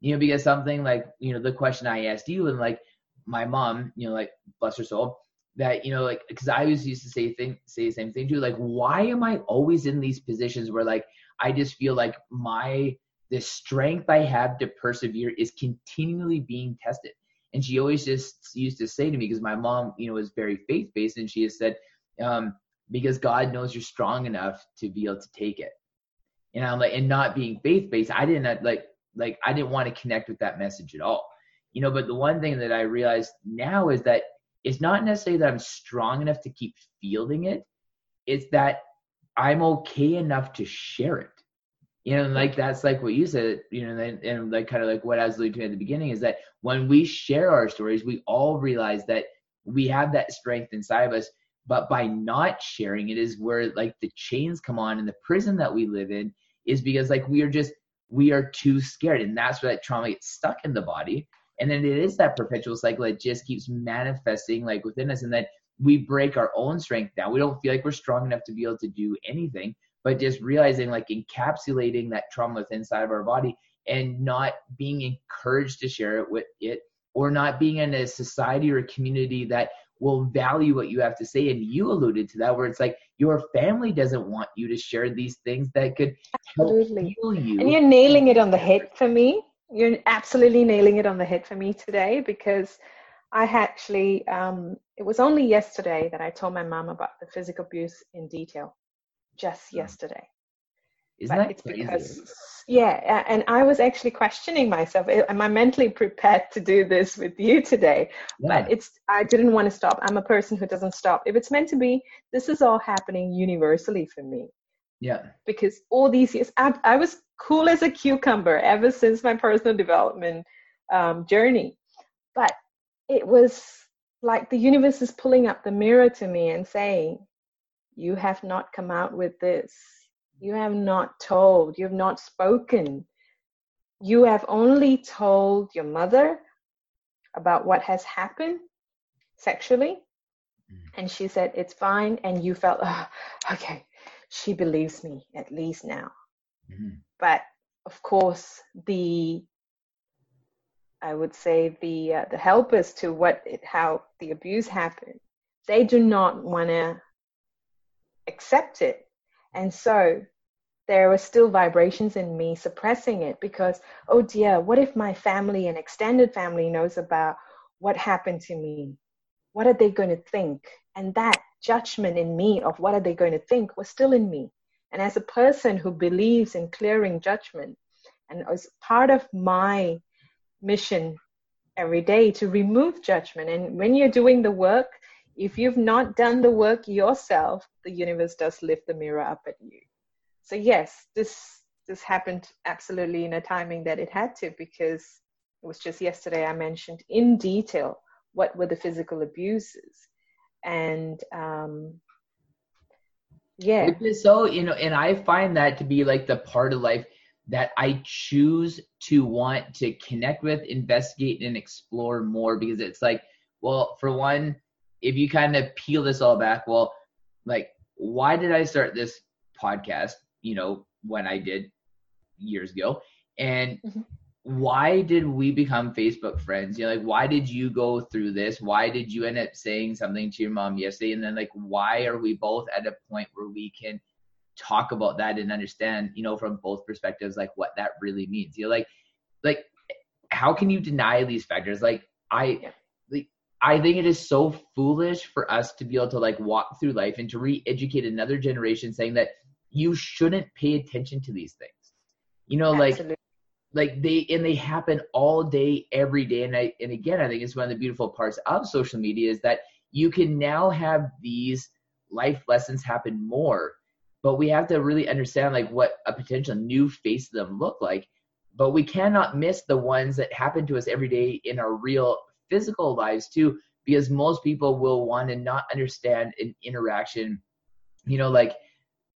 You know, because something like, you know, the question I asked you and like my mom, you know, like bless her soul, that you know like because i always used to say thing say the same thing too like why am i always in these positions where like i just feel like my the strength i have to persevere is continually being tested. And she always just used to say to me because my mom you know is very faith based and she has said um because god knows you're strong enough to be able to take it. And i'm like and not being faith based i didn't like like i didn't want to connect with that message at all. You know but the one thing that i realized now is that it's not necessarily that I'm strong enough to keep fielding it. It's that I'm okay enough to share it. You know, like that's like what you said, you know, and, and like kind of like what I was alluding to at the beginning is that when we share our stories, we all realize that we have that strength inside of us. But by not sharing it is where like the chains come on and the prison that we live in is because like we are just we are too scared. And that's where that trauma gets stuck in the body and then it is that perpetual cycle that just keeps manifesting like within us and then we break our own strength down. We don't feel like we're strong enough to be able to do anything but just realizing like encapsulating that trauma within inside of our body and not being encouraged to share it with it or not being in a society or a community that will value what you have to say. And you alluded to that where it's like your family doesn't want you to share these things that could Absolutely. help heal you. And you're nailing it on the head for me you're absolutely nailing it on the head for me today because I actually, um, it was only yesterday that I told my mom about the physical abuse in detail, just yesterday. Isn't but that it's crazy? because, yeah, and I was actually questioning myself. Am I mentally prepared to do this with you today? Yeah. But it's, I didn't want to stop. I'm a person who doesn't stop. If it's meant to be, this is all happening universally for me. Yeah. Because all these years, I, I was cool as a cucumber ever since my personal development um, journey. But it was like the universe is pulling up the mirror to me and saying, You have not come out with this. You have not told. You have not spoken. You have only told your mother about what has happened sexually. Mm. And she said, It's fine. And you felt, oh, okay, she believes me at least now. Mm-hmm. But of course, the I would say the uh, the helpers to what it, how the abuse happened, they do not want to accept it, and so there were still vibrations in me suppressing it because, oh dear, what if my family and extended family knows about what happened to me? What are they going to think? And that judgment in me of what are they going to think was still in me. And as a person who believes in clearing judgment, and as part of my mission every day to remove judgment. And when you're doing the work, if you've not done the work yourself, the universe does lift the mirror up at you. So yes, this this happened absolutely in a timing that it had to because it was just yesterday I mentioned in detail what were the physical abuses and um yeah which is so you know and i find that to be like the part of life that I choose to want to connect with, investigate, and explore more because it's like, well, for one, if you kind of peel this all back, well, like, why did I start this podcast, you know, when I did years ago? And mm-hmm. Why did we become Facebook friends? You know, like, why did you go through this? Why did you end up saying something to your mom yesterday? And then, like, why are we both at a point where we can – talk about that and understand, you know, from both perspectives, like what that really means. You know, like, like how can you deny these factors? Like I, like, I think it is so foolish for us to be able to like walk through life and to re-educate another generation saying that you shouldn't pay attention to these things. You know, Absolutely. like like they and they happen all day every day and i and again i think it's one of the beautiful parts of social media is that you can now have these life lessons happen more but we have to really understand like what a potential new face of them look like. But we cannot miss the ones that happen to us every day in our real physical lives too because most people will want to not understand an interaction you know like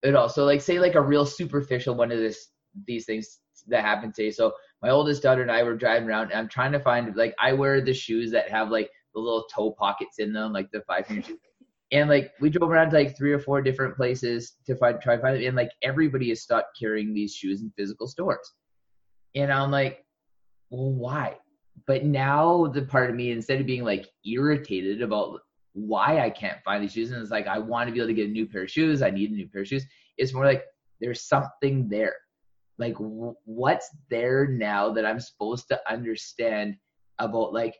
it also like say like a real superficial one of this these things that happen today. So my oldest daughter and i were driving around and i'm trying to find like i wear the shoes that have like the little toe pockets in them like the five finger shoes. And like we drove around to like three or four different places to find try to find them and like everybody has stopped carrying these shoes in physical stores. And i'm like well why? But now the part of me instead of being like irritated about why i can't find these shoes and it's like i want to be able to get a new pair of shoes i need a new pair of shoes it's more like there's something there like what's there now that i'm supposed to understand about like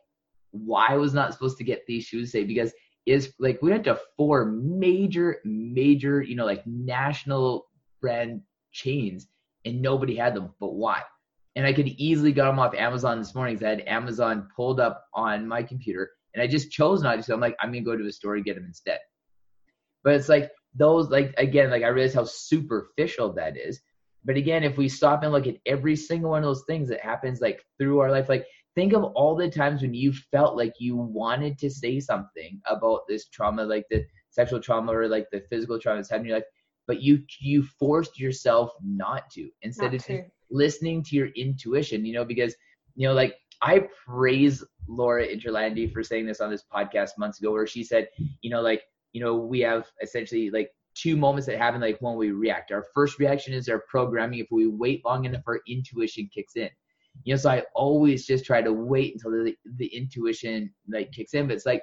why i was not supposed to get these shoes say because is like we went to four major, major, you know, like national brand chains and nobody had them. But why? And I could easily got them off Amazon this morning. because I had Amazon pulled up on my computer and I just chose not to. So I'm like, I'm gonna go to a store and get them instead. But it's like those, like again, like I realize how superficial that is. But again, if we stop and look at every single one of those things that happens like through our life, like think of all the times when you felt like you wanted to say something about this trauma, like the sexual trauma or like the physical trauma that's happened in your life, but you you forced yourself not to instead not of to. listening to your intuition, you know, because you know, like I praise Laura Interlandi for saying this on this podcast months ago, where she said, you know, like, you know, we have essentially like two moments that happen like when we react. Our first reaction is our programming. If we wait long enough, our intuition kicks in you know so i always just try to wait until the, the intuition like kicks in but it's like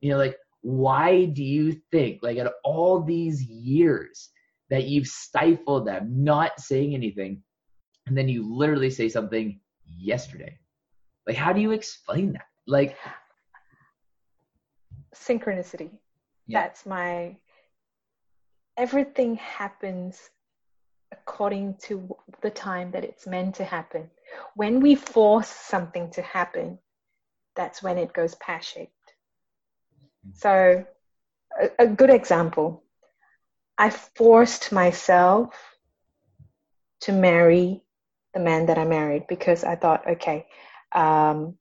you know like why do you think like at all these years that you've stifled them not saying anything and then you literally say something yesterday like how do you explain that like synchronicity yeah. that's my everything happens according to the time that it's meant to happen when we force something to happen, that's when it goes pear shaped. So, a, a, good example I forced myself to marry the man that I married because I thought, okay, um,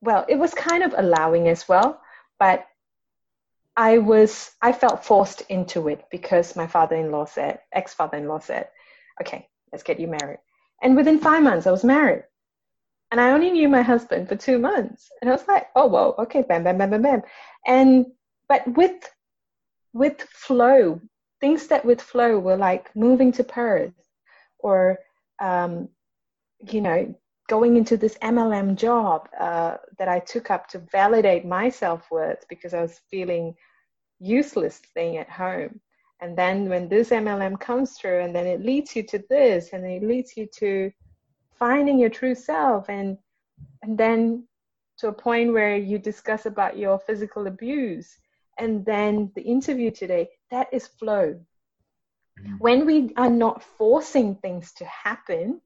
well, it was kind of allowing as well, but I was, I felt forced into it because my father in law said, ex father in law said, okay, let's get you married. And within five months, I was married. And I only knew my husband for two months. And I was like, oh, whoa, okay, bam, bam, bam, bam, bam. And, but with, with flow, things that with flow were like moving to Perth or, um, you know, going into this MLM job uh, that I took up to validate my self worth because I was feeling useless staying at home And then when this MLM comes through, and then it leads you to this, and it leads you to finding your true self, and and then to a point where you discuss about your physical abuse, and then the interview today, that is flow. Mm-hmm. When we are not forcing things to happen,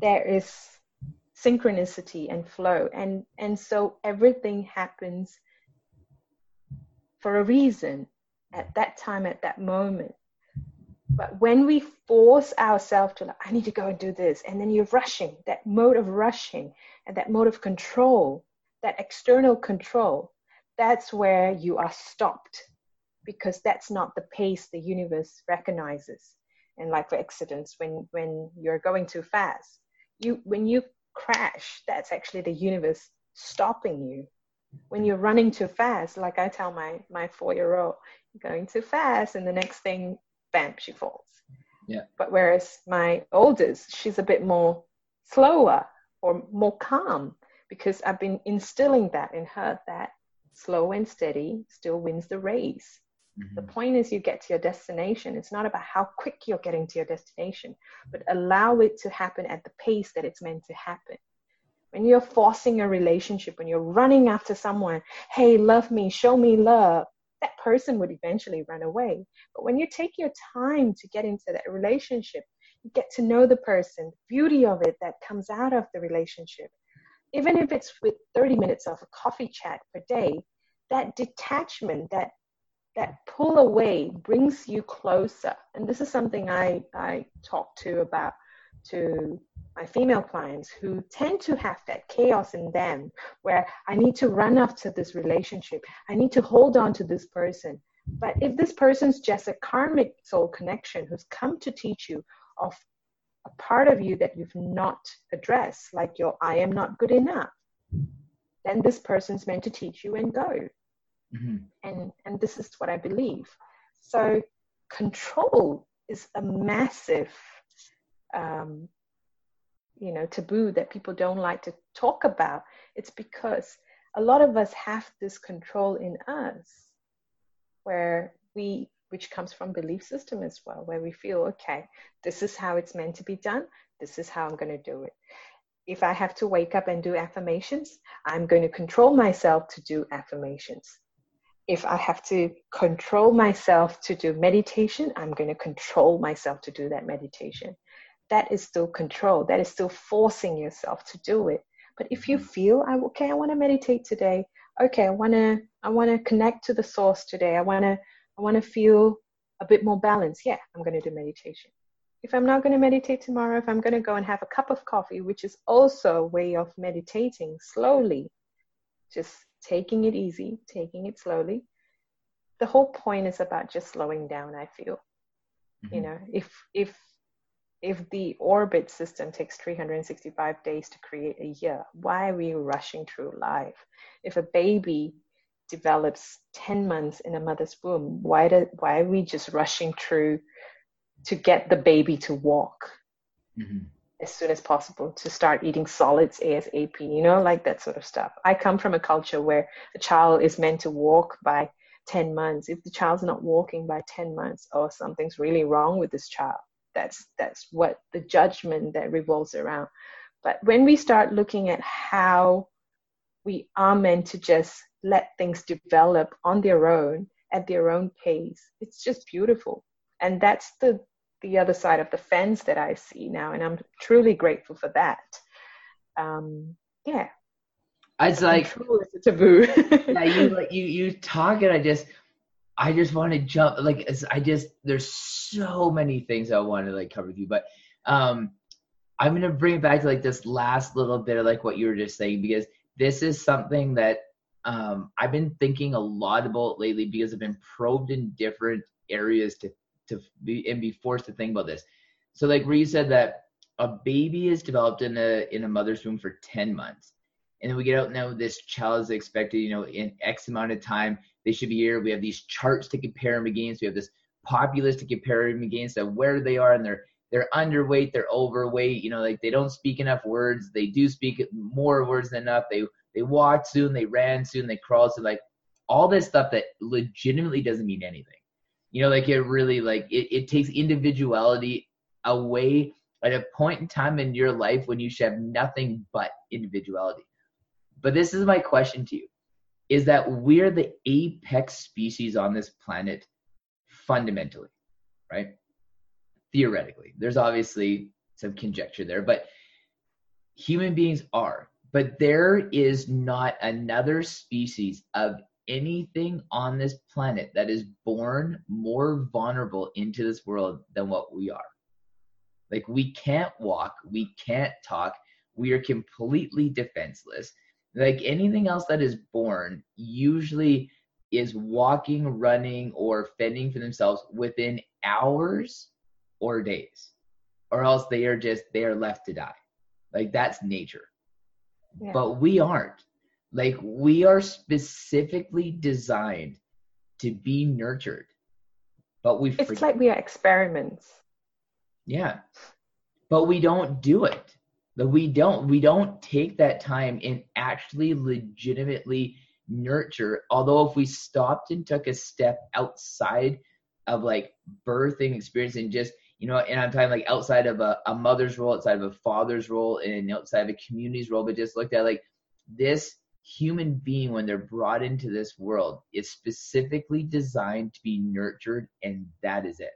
there is synchronicity and flow, and and so everything happens for a reason at that time, at that moment. But when we force ourselves to, like, I need to go and do this, and then you're rushing, that mode of rushing and that mode of control, that external control, that's where you are stopped because that's not the pace the universe recognizes. And like for accidents, when when you're going too fast, you when you crash, that's actually the universe stopping you when you're running too fast, like I tell my my four year old, going too fast, and the next thing, bam, she falls. Yeah. But whereas my oldest, she's a bit more slower or more calm because I've been instilling that in her that slow and steady still wins the race. Mm-hmm. The point is you get to your destination. It's not about how quick you're getting to your destination, but allow it to happen at the pace that it's meant to happen when you're forcing a relationship, when you're running after someone, hey, love me, show me love, that person would eventually run away. But when you take your time to get into that relationship, you get to know the person, the beauty of it that comes out of the relationship. Even if it's with 30 minutes of a coffee chat per day, that detachment, that that pull away brings you closer. And this is something I, I talk to about to my female clients who tend to have that chaos in them where I need to run after this relationship, I need to hold on to this person. But if this person's just a karmic soul connection who's come to teach you of a part of you that you've not addressed, like your I am not good enough, then this person's meant to teach you and go. Mm-hmm. And and this is what I believe. So control is a massive um, you know taboo that people don't like to talk about it's because a lot of us have this control in us where we which comes from belief system as well where we feel okay this is how it's meant to be done this is how i'm going to do it if i have to wake up and do affirmations i'm going to control myself to do affirmations if i have to control myself to do meditation i'm going to control myself to do that meditation that is still control. That is still forcing yourself to do it. But if you mm-hmm. feel, I, okay, I want to meditate today. Okay, I want to, I want to connect to the source today. I want to, I want to feel a bit more balanced. Yeah, I'm going to do meditation. If I'm not going to meditate tomorrow, if I'm going to go and have a cup of coffee, which is also a way of meditating slowly, just taking it easy, taking it slowly. The whole point is about just slowing down, I feel. Mm-hmm. You know, if if if the orbit system takes 365 days to create a year, why are we rushing through life? If a baby develops 10 months in a mother's womb, why, do, why are we just rushing through to get the baby to walk mm-hmm. As soon as possible, to start eating solids ASAP, you know, like that sort of stuff? I come from a culture where a child is meant to walk by 10 months. If the child's not walking by 10 months, or oh, something's really wrong with this child that's that's what the judgment that revolves around but when we start looking at how we are meant to just let things develop on their own at their own pace it's just beautiful and that's the the other side of the fence that i see now and i'm truly grateful for that. Um yeah. It's like it's a taboo. Yeah you like you you talk and i just I just want to jump like I just there's so many things I want to like cover with you, but um I'm gonna bring it back to like this last little bit of like what you were just saying because this is something that um I've been thinking a lot about lately because I've been probed in different areas to to be and be forced to think about this. So like you said that a baby is developed in a in a mother's womb for 10 months. And then we get out now this child is expected you know in x amount of time they should be here. We have these charts to compare them against. We have this populace to compare them against of where they are and they're they're underweight they're overweight you know like they don't speak enough words. They do speak more words than enough. They they walked soon they ran soon they crawled soon, like all this stuff that legitimately doesn't mean anything You know, like it really like it, it takes individuality away at a point in time in your life when you should have nothing but individuality. But this is my question to you is that we're the apex species on this planet fundamentally, right? Theoretically. There's obviously some conjecture there, but human beings are. But there is not another species of anything on this planet that is born more vulnerable into this world than what we are. Like we can't walk, we can't talk, we are completely defenseless. Like anything else that is born usually is walking, running, or fending for themselves within hours or days. Or else they are just they are left to die. Like that's nature. Yeah. But we aren't. Like we are specifically designed to be nurtured. But we It's like we are experiments. Yeah. But we don't do it. But we don't we don't take that time and actually legitimately nurture. Although if we stopped and took a step outside of like birthing experience and just you know, and I'm talking like outside of a, a mother's role, outside of a father's role, and outside of a community's role, but just looked at like this human being when they're brought into this world is specifically designed to be nurtured, and that is it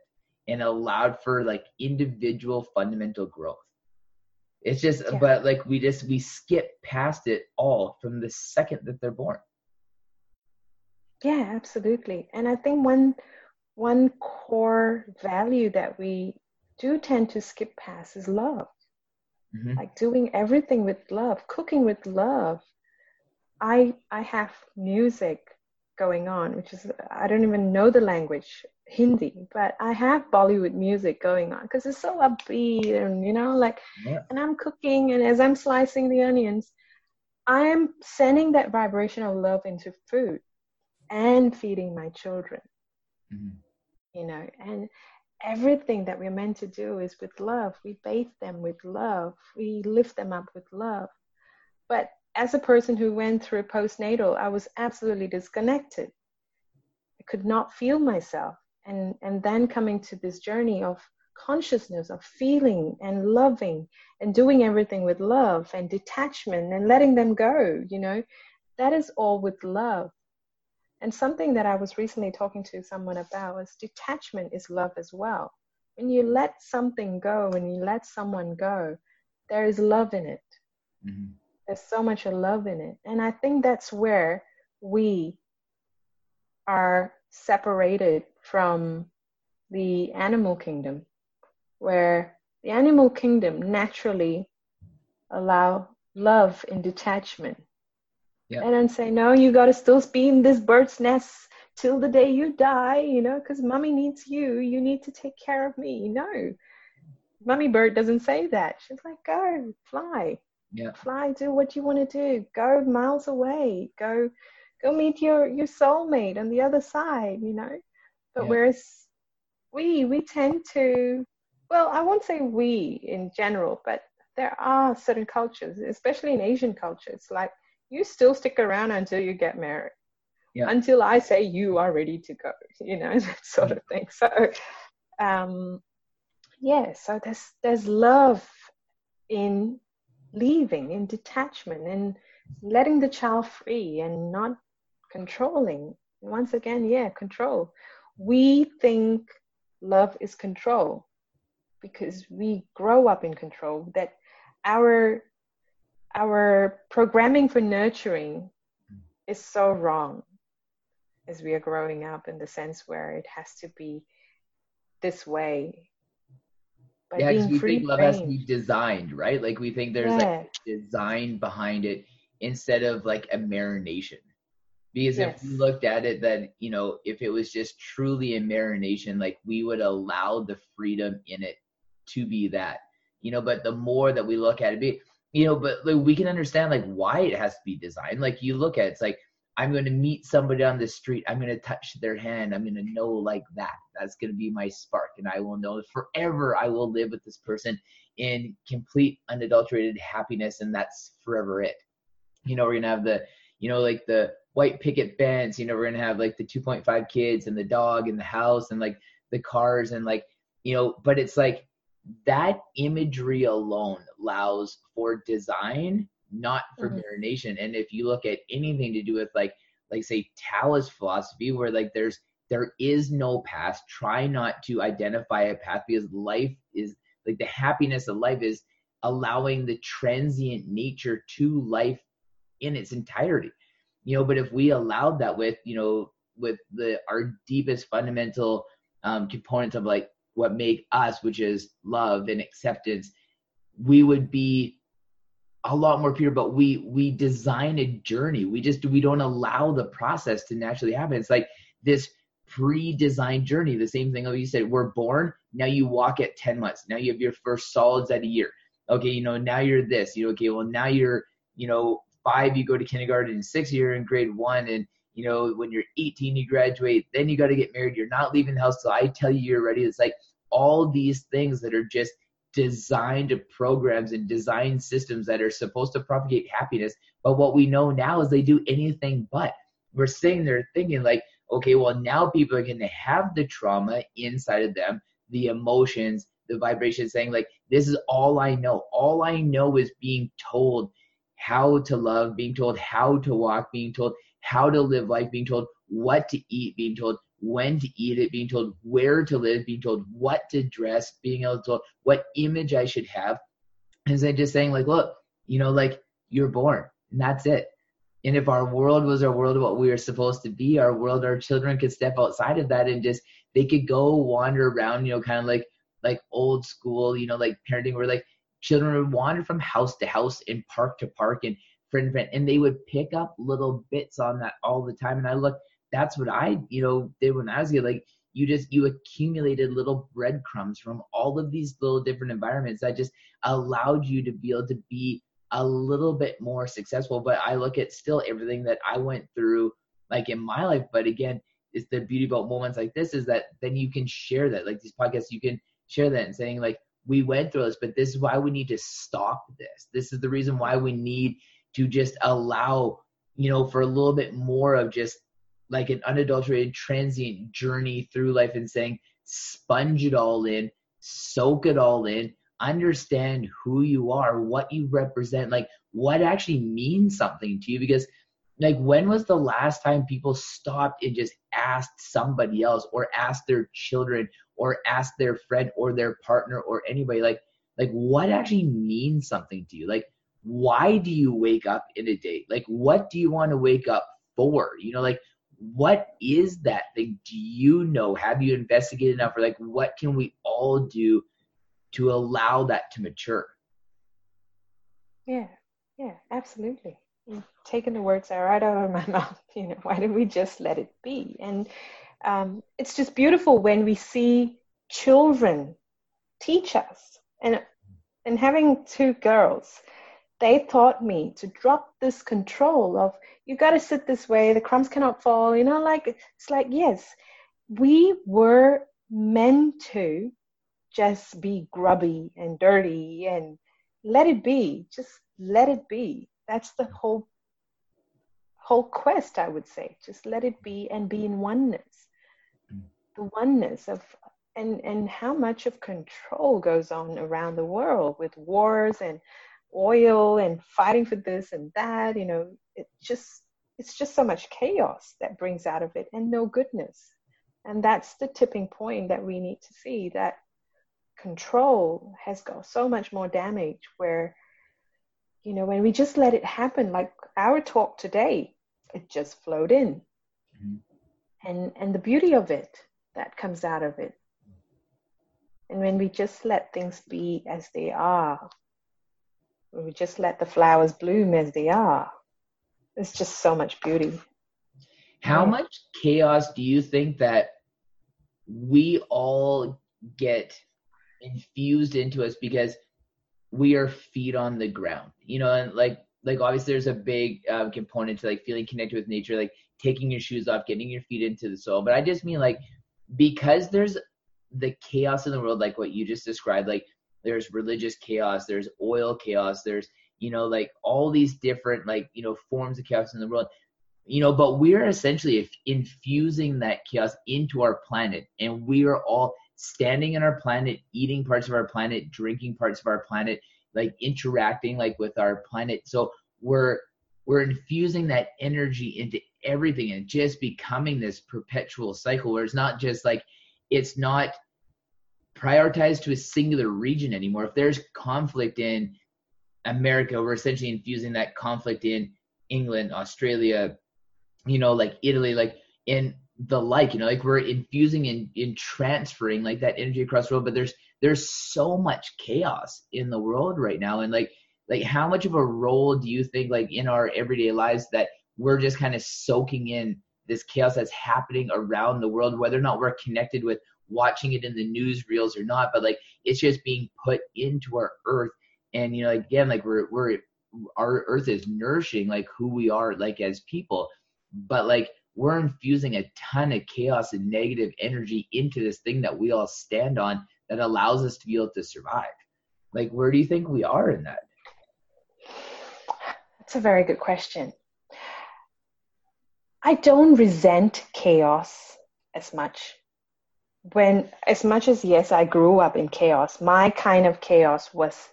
and allowed for like individual fundamental growth. It's just, yeah. but like we just, we skip past it all from the second that they're born. Yeah, absolutely. And I think one, one core value that we do tend to skip past is love. Mm-hmm. Like doing everything with love, cooking with love. I I have music going on, which is I don't even know the language Hindi, but I have Bollywood music going on because it's so upbeat and you know, like, yeah. and I'm cooking and as I'm slicing the onions, I'm sending that vibration of love into food and feeding my children. Mm-hmm. You know, and everything that we're meant to do is with love. We bathe them with love. We lift them up with love. But as a person who went through postnatal, I was absolutely disconnected. I could not feel myself and and then coming to this journey of consciousness of feeling and loving and doing everything with love and detachment and letting them go you know that is all with love and something that i was recently talking to someone about was detachment is love as well when you let something go when you let someone go there is love in it mm-hmm. There's so much love in it and i think that's where we are separated from the animal kingdom, where the animal kingdom naturally allow love in detachment. Yep. And then say, no, you got to still be in this bird's nest till the day you die, you know, because mommy needs you. You need to take care of me. No, mommy bird doesn't say that. She's like, go, fly. Yeah. Fly, do what you want to do. Go miles away. Go go meet your your soulmate on the other side, you know. But yeah. whereas we we tend to well, I won't say we in general, but there are certain cultures, especially in Asian cultures, like you still stick around until you get married. Yeah. Until I say you are ready to go, you know, that sort of thing. So um yeah, so there's there's love in leaving, in detachment, and letting the child free and not controlling. Once again, yeah, control we think love is control because we grow up in control that our our programming for nurturing is so wrong as we are growing up in the sense where it has to be this way By yeah, because we think love has to be designed, right? Like we think there's yeah. like design behind it instead of like a marination. Because yes. if we looked at it, that you know, if it was just truly a marination, like we would allow the freedom in it to be that, you know. But the more that we look at it, be, you know, but like, we can understand like why it has to be designed. Like you look at it, it's like I'm going to meet somebody on the street. I'm going to touch their hand. I'm going to know like that. That's going to be my spark. And I will know forever I will live with this person in complete unadulterated happiness. And that's forever it. You know, we're going to have the, you know, like the white picket fence. You know, we're gonna have like the 2.5 kids and the dog and the house and like the cars and like you know. But it's like that imagery alone allows for design, not for mm-hmm. marination. And if you look at anything to do with like like say Taoist philosophy, where like there's there is no past. Try not to identify a path because life is like the happiness of life is allowing the transient nature to life in its entirety you know but if we allowed that with you know with the our deepest fundamental um, components of like what make us which is love and acceptance we would be a lot more pure but we we design a journey we just we don't allow the process to naturally happen it's like this pre-designed journey the same thing like you said we're born now you walk at 10 months now you have your first solids at a year okay you know now you're this you know okay well now you're you know five, you go to kindergarten, and six, you're in grade one, and you know when you're 18, you graduate. Then you got to get married. You're not leaving the house till I tell you you're ready. It's like all these things that are just designed programs and design systems that are supposed to propagate happiness. But what we know now is they do anything but. We're sitting there thinking like, okay, well now people are going to have the trauma inside of them, the emotions, the vibrations, saying like, this is all I know. All I know is being told how to love, being told how to walk, being told how to live life, being told what to eat, being told when to eat it, being told where to live, being told what to dress, being able to told what image I should have. And then just saying, like, look, you know, like you're born and that's it. And if our world was our world of what we were supposed to be, our world, our children could step outside of that and just they could go wander around, you know, kind of like like old school, you know, like parenting where like Children would wander from house to house and park to park and friend to friend, and they would pick up little bits on that all the time. And I look, that's what I, you know, did when I was young. Like you just you accumulated little breadcrumbs from all of these little different environments that just allowed you to be able to be a little bit more successful. But I look at still everything that I went through, like in my life. But again, it's the beauty about moments like this is that then you can share that, like these podcasts, you can share that and saying like we went through this, but this is why we need to stop this. This is the reason why we need to just allow, you know, for a little bit more of just like an unadulterated transient journey through life and saying, sponge it all in, soak it all in, understand who you are, what you represent, like what actually means something to you. Because like when was the last time people stopped and just asked somebody else or asked their children or asked their friend or their partner or anybody like like what actually means something to you? Like why do you wake up in a day? Like what do you want to wake up for? You know like what is that thing do you know have you investigated enough or like what can we all do to allow that to mature yeah yeah absolutely taking the words right out of my mouth. You know, why don't we just let it be? And um, it's just beautiful when we see children teach us. And and having two girls, they taught me to drop this control of you got to sit this way, the crumbs cannot fall. You know, like it's like yes, we were meant to just be grubby and dirty and let it be. Just let it be that's the whole whole quest i would say just let it be and be in oneness mm. the oneness of and and how much of control goes on around the world with wars and oil and fighting for this and that you know it just it's just so much chaos that brings out of it and no goodness and that's the tipping point that we need to see that control has got so much more damage where you know, when we just let it happen, like our talk today, it just flowed in. Mm-hmm. And and the beauty of it that comes out of it. And when we just let things be as they are, we just let the flowers bloom as they are, there's just so much beauty. How yeah. much chaos do you think that we all get infused into us because we are feet on the ground you know and like like obviously there's a big uh, component to like feeling connected with nature like taking your shoes off getting your feet into the soil but i just mean like because there's the chaos in the world like what you just described like there's religious chaos there's oil chaos there's you know like all these different like you know forms of chaos in the world you know, but we're essentially infusing that chaos into our planet, and we are all standing in our planet, eating parts of our planet, drinking parts of our planet, like interacting like with our planet. So we're we're infusing that energy into everything and just becoming this perpetual cycle where it's not just like it's not prioritized to a singular region anymore. If there's conflict in America, we're essentially infusing that conflict in England, Australia, you know, like Italy, like in the like, you know, like we're infusing and in, in transferring like that energy across the world. But there's there's so much chaos in the world right now. And like like how much of a role do you think like in our everyday lives that we're just kind of soaking in this chaos that's happening around the world, whether or not we're connected with watching it in the news reels or not, but like it's just being put into our earth. And you know, again, like we're we're our earth is nourishing like who we are like as people, but like we're infusing a ton of chaos and negative energy into this thing that we all stand on that allows us to be able to survive. Like, where do you think we are in that? That's a very good question. I don't resent chaos as much when as much as yes i grew up in chaos my kind of chaos was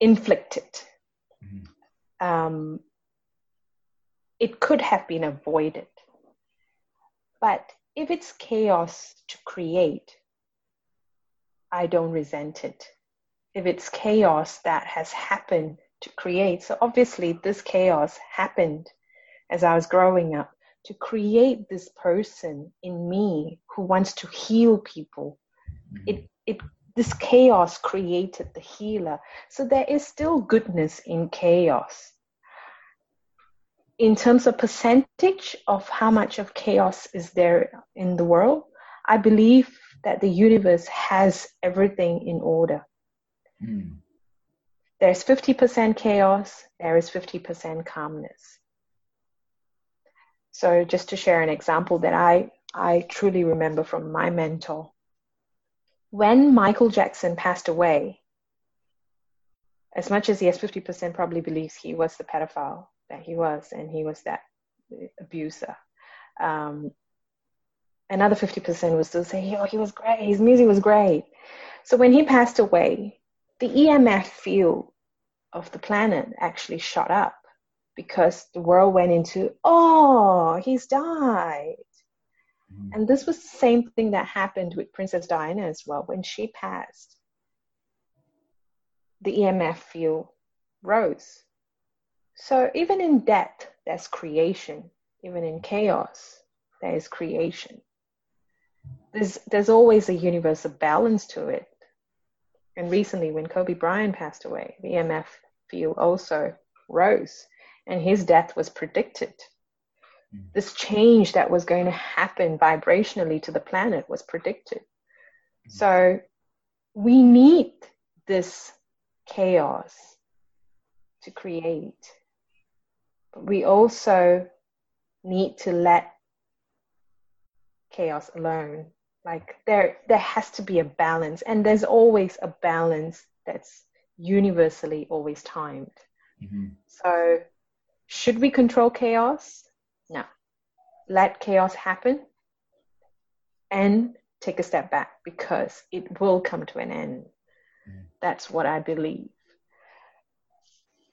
inflicted. Mm-hmm. um, it could have been avoided. But if it's chaos to create i don't resent it. If it's chaos that has happened to create so obviously this chaos happened as i was growing up to create this person in me who wants to heal people. Mm-hmm. It it this chaos created the healer. So there is still goodness in chaos. In terms of percentage of how much of chaos is there in the world, I believe that the universe has everything in order. Mm. There's 50% chaos, there is 50% calmness. So just to share an example that I, I truly remember from my mentor. When Michael Jackson passed away, as much as yes, 50% probably believes he was the pedophile that he was and he was that abuser. Um, another 50% was still saying, oh, he was great, his music was great. So when he passed away, the EMF field of the planet actually shot up because the world went into, oh, he's died. Mm. And this was the same thing that happened with Princess Diana as well. When she passed, the EMF field rose. So even in death, there's creation. Even in chaos, there is creation. There's, there's always a universal balance to it. And recently, when Kobe Bryant passed away, the EMF field also rose and his death was predicted. Mm. This change that was going to happen vibrationally to the planet was predicted. Mm. So we need this chaos to create. But we also need to let chaos alone. Like there there has to be a balance and there's always a balance that's universally always timed. Mm-hmm. So should we control chaos? No. Let chaos happen and take a step back because it will come to an end. Mm. That's what I believe.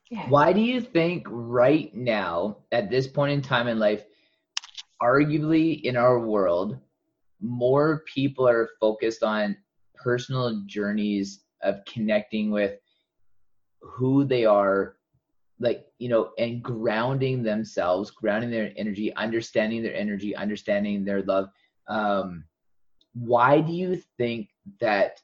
Yeah. Why do you think right now, at this point in time in life, arguably in our world, more people are focused on personal journeys of connecting with who they are like you know and grounding themselves grounding their energy understanding their energy understanding their love. Um why do you think that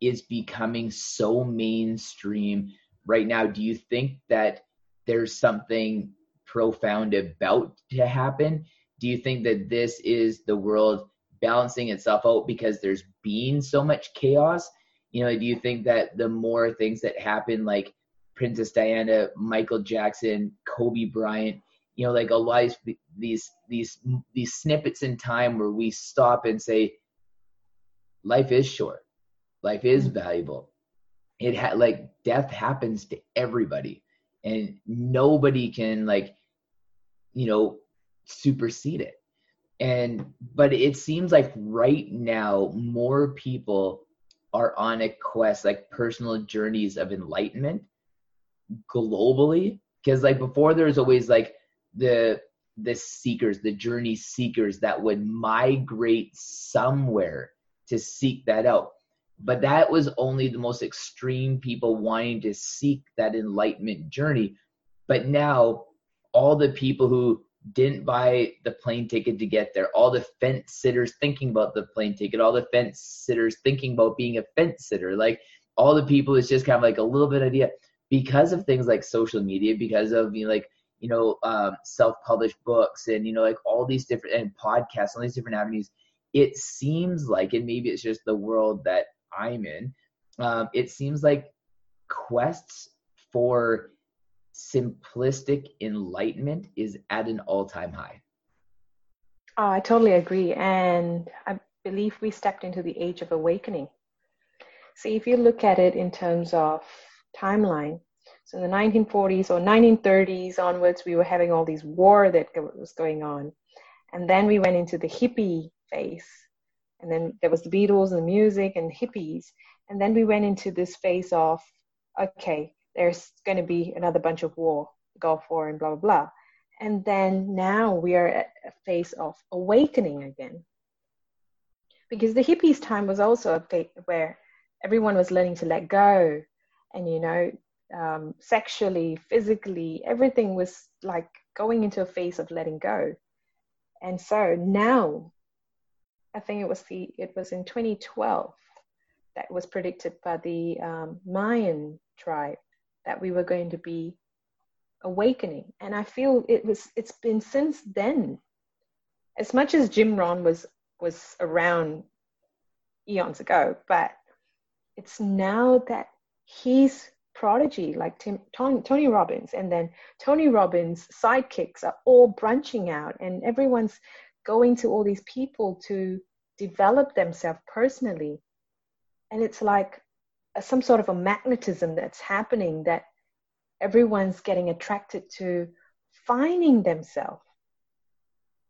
is becoming so mainstream right now? Do you think that there's something profound about to happen? Do you think that this is the world balancing itself out because there's been so much chaos? You know do you think that the more things that happen like Princess Diana, Michael Jackson, Kobe Bryant, you know, like a lot of these these these snippets in time where we stop and say, life is short, life is mm-hmm. valuable. It had like death happens to everybody, and nobody can like you know supersede it and but it seems like right now more people are on a quest like personal journeys of enlightenment globally because like before there was always like the the seekers the journey seekers that would migrate somewhere to seek that out. But that was only the most extreme people wanting to seek that enlightenment journey. But now all the people who didn't buy the plane ticket to get there all the fence sitters thinking about the plane ticket all the fence sitters thinking about being a fence sitter like all the people it's just kind of like a little bit idea because of things like social media because of you know like you know um, self-published books and you know like all these different and podcasts all these different avenues it seems like and maybe it's just the world that i'm in um, it seems like quests for simplistic enlightenment is at an all-time high. Oh, i totally agree and i believe we stepped into the age of awakening. See if you look at it in terms of timeline so in the 1940s or 1930s onwards we were having all these war that was going on and then we went into the hippie phase and then there was the beatles and the music and hippies and then we went into this phase of okay there's going to be another bunch of war, Gulf War, and blah, blah, blah. And then now we are at a phase of awakening again. Because the hippies' time was also a phase where everyone was learning to let go. And, you know, um, sexually, physically, everything was like going into a phase of letting go. And so now, I think it was the it was in 2012 that was predicted by the um, Mayan tribe that we were going to be awakening and i feel it was it's been since then as much as Jim Rohn was was around eons ago but it's now that he's prodigy like Tim, Tony, Tony Robbins and then Tony Robbins sidekicks are all branching out and everyone's going to all these people to develop themselves personally. And it's like some sort of a magnetism that's happening that everyone's getting attracted to finding themselves.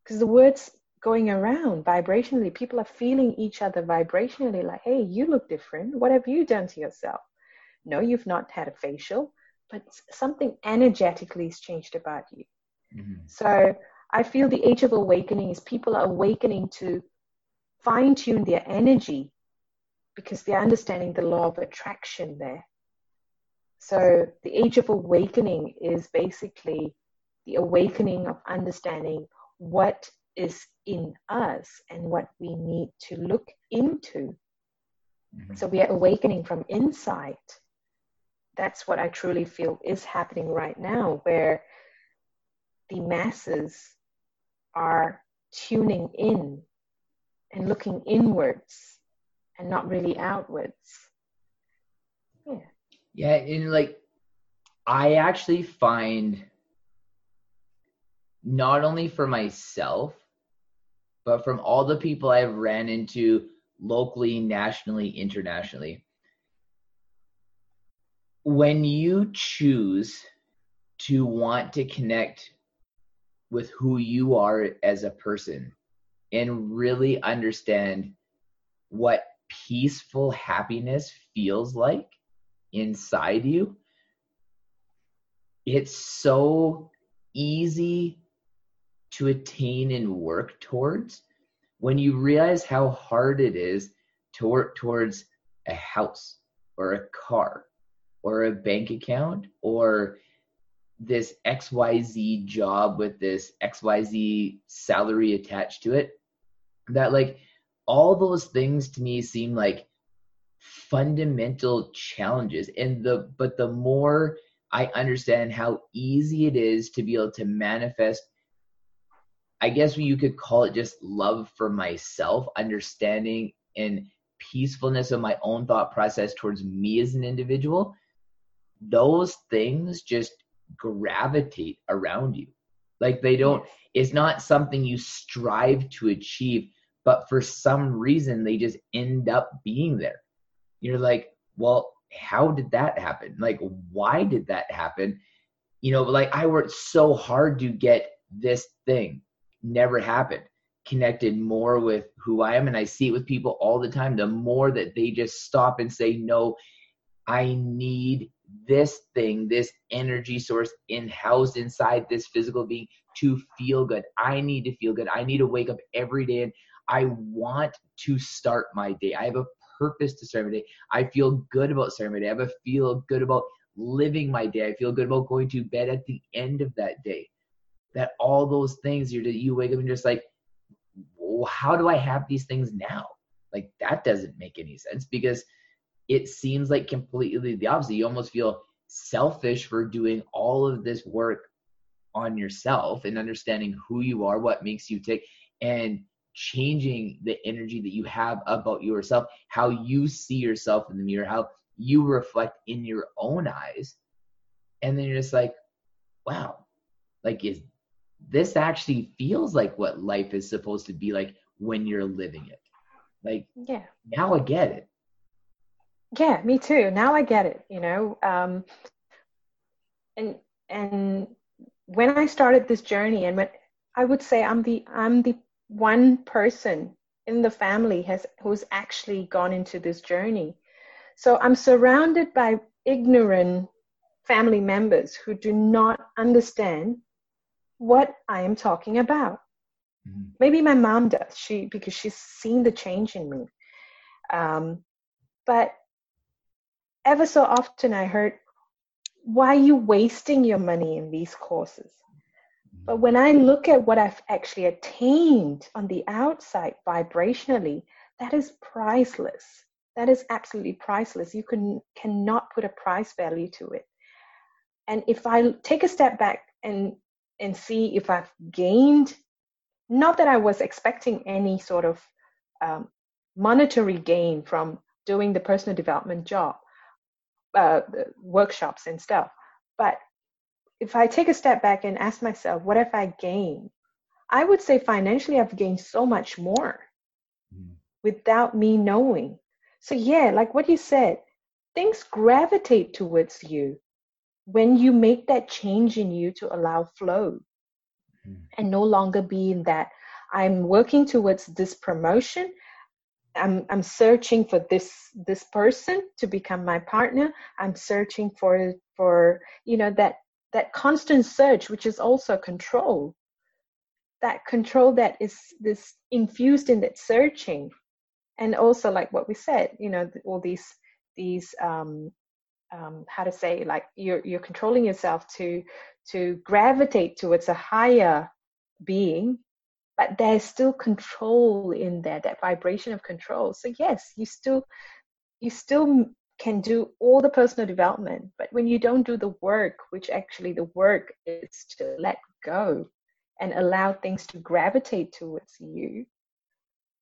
Because the words going around vibrationally people are feeling each other vibrationally like hey you look different. What have you done to yourself no you've not had a facial but something energetically has changed about you mm-hmm. so i feel the age of awakening is people are awakening to fine tune their energy because they're understanding the law of attraction there. So the age of awakening is basically the awakening of understanding what is in us and what we need to look into. Mm-hmm. So we are awakening from inside. That's what I truly feel is happening right now, where the masses are tuning in and looking inwards and not really outwards. Yeah. Yeah, and like I actually find not only for myself, but from all the people I've ran into locally, nationally, internationally, when you choose to want to connect with who you are as a person and really understand what peaceful happiness feels like inside you, it's so easy to attain and work towards when you realize how hard it is to work towards a house or a car or a bank account or this XYZ job with this XYZ salary attached to it that like all those things to me seem like fundamental challenges. And the but the more i understand how easy it is to be able to manifest i guess you could call it just love for myself understanding and peacefulness of my own thought process towards me as an individual those things just gravitate around you like they don't it's not something you strive to achieve but for some reason they just end up being there. You're like, well, how did that happen? Like, why did that happen? You know, like I worked so hard to get this thing never happened connected more with who I am. And I see it with people all the time. The more that they just stop and say, no, I need this thing, this energy source in housed inside this physical being to feel good. I need to feel good. I need to wake up every day and I want to start my day. I have a purpose to start my day. I feel good about starting my day. I have a feel good about living my day. I feel good about going to bed at the end of that day. That all those things you you wake up and just like, well, how do I have these things now? Like that doesn't make any sense because it seems like completely the opposite. You almost feel selfish for doing all of this work on yourself and understanding who you are, what makes you tick, and changing the energy that you have about yourself, how you see yourself in the mirror, how you reflect in your own eyes. And then you're just like, wow, like is this actually feels like what life is supposed to be like when you're living it. Like, yeah, now I get it. Yeah, me too. Now I get it. You know, um, and and when I started this journey, and when I would say I'm the I'm the one person in the family has who's actually gone into this journey. So I'm surrounded by ignorant family members who do not understand what I am talking about. Mm-hmm. Maybe my mom does, she because she's seen the change in me. Um, but ever so often I heard, why are you wasting your money in these courses? But when I look at what I've actually attained on the outside vibrationally, that is priceless. That is absolutely priceless. You can cannot put a price value to it. And if I take a step back and and see if I've gained, not that I was expecting any sort of um, monetary gain from doing the personal development job, uh, workshops and stuff, but if I take a step back and ask myself, what have I gained? I would say financially, I've gained so much more mm. without me knowing. So, yeah, like what you said, things gravitate towards you when you make that change in you to allow flow mm. and no longer be in that I'm working towards this promotion. I'm, I'm searching for this this person to become my partner. I'm searching for for you know that that constant search, which is also control, that control that is this infused in that searching, and also like what we said, you know, all these these um, um, how to say like you're you're controlling yourself to to gravitate towards a higher being but there's still control in there that vibration of control so yes you still you still can do all the personal development, but when you don't do the work, which actually the work is to let go and allow things to gravitate towards you,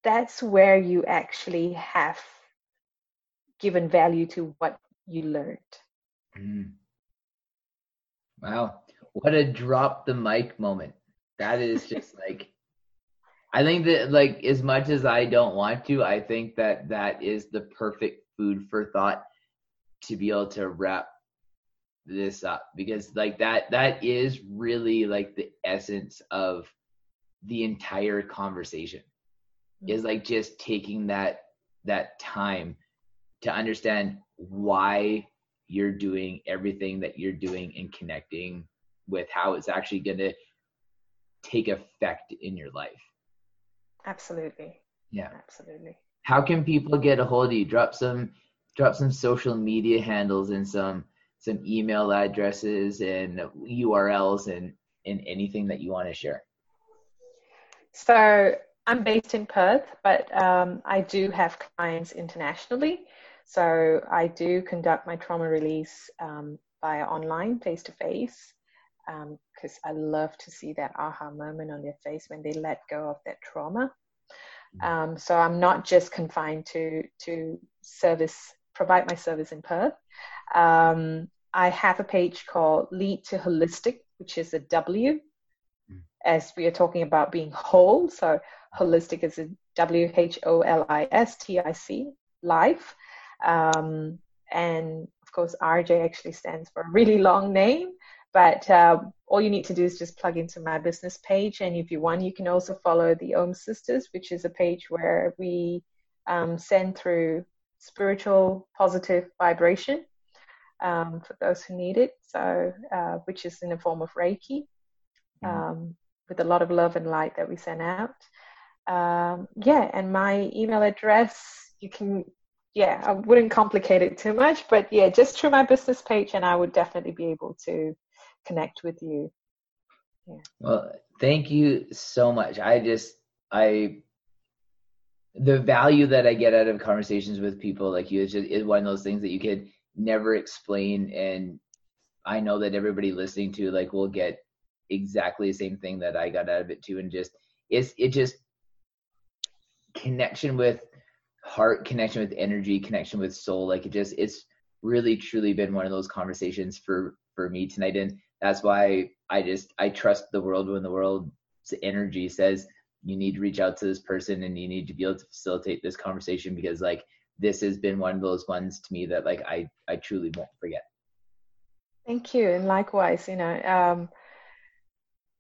that's where you actually have given value to what you learned. Mm. Wow. What a drop the mic moment. That is just like I think that like as much as I don't want to, I think that that is the perfect food for thought to be able to wrap this up because like that that is really like the essence of the entire conversation mm-hmm. is like just taking that that time to understand why you're doing everything that you're doing and connecting with how it's actually going to take effect in your life absolutely yeah absolutely how can people get a hold of you? Drop some drop some social media handles and some some email addresses and URLs and and anything that you want to share. So I'm based in Perth, but um, I do have clients internationally. So I do conduct my trauma release um, via online, face to face, because I love to see that aha moment on their face when they let go of that trauma. Um, so I'm not just confined to to service provide my service in Perth. Um, I have a page called Lead to Wholistic, which is a W, mm. as we are talking about being whole. So wholistic is a W H O L I S T I C life. Um, and of course, RJ actually stands for a really long name. But uh, all you need to do is just plug into my business page. And if you want, you can also follow the Om Sisters, which is a page where we um, send through spiritual positive vibration um, for those who need it. So, uh, which is in the form of Reiki, mm-hmm. um, with a lot of love and light that we send out. Um, yeah, and my email address, you can, yeah, I wouldn't complicate it too much, but yeah, just through my business page, and I would definitely be able to connect with you. Yeah. Well, thank you so much. I just, I the value that I get out of conversations with people like you is just is one of those things that you could never explain and I know that everybody listening to like will get exactly the same thing that I got out of it too and just it's it just connection with heart connection with energy connection with soul like it just it's really truly been one of those conversations for for me tonight and that's why I just I trust the world when the world's energy says you need to reach out to this person and you need to be able to facilitate this conversation because like this has been one of those ones to me that like I I truly won't forget. Thank you, and likewise, you know, um,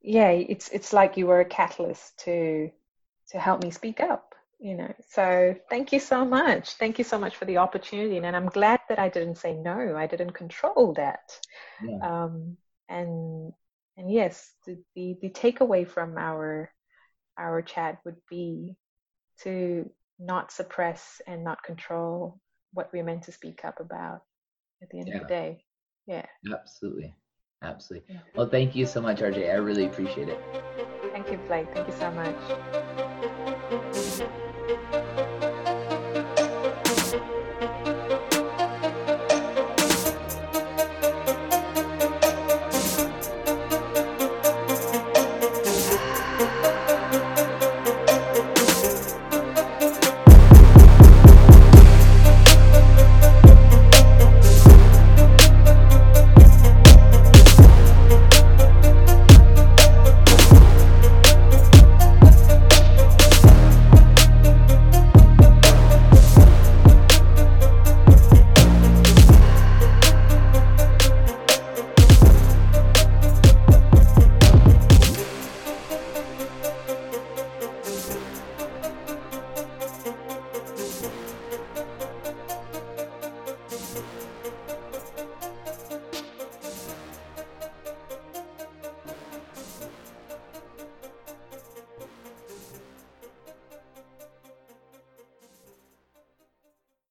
yeah, it's it's like you were a catalyst to to help me speak up, you know. So thank you so much. Thank you so much for the opportunity, and I'm glad that I didn't say no. I didn't control that. Yeah. Um, and and yes, the, the the takeaway from our our chat would be to not suppress and not control what we're meant to speak up about at the end yeah. of the day. Yeah. Absolutely. Absolutely. Yeah. Well, thank you so much, RJ. I really appreciate it. Thank you, Blake. Thank you so much.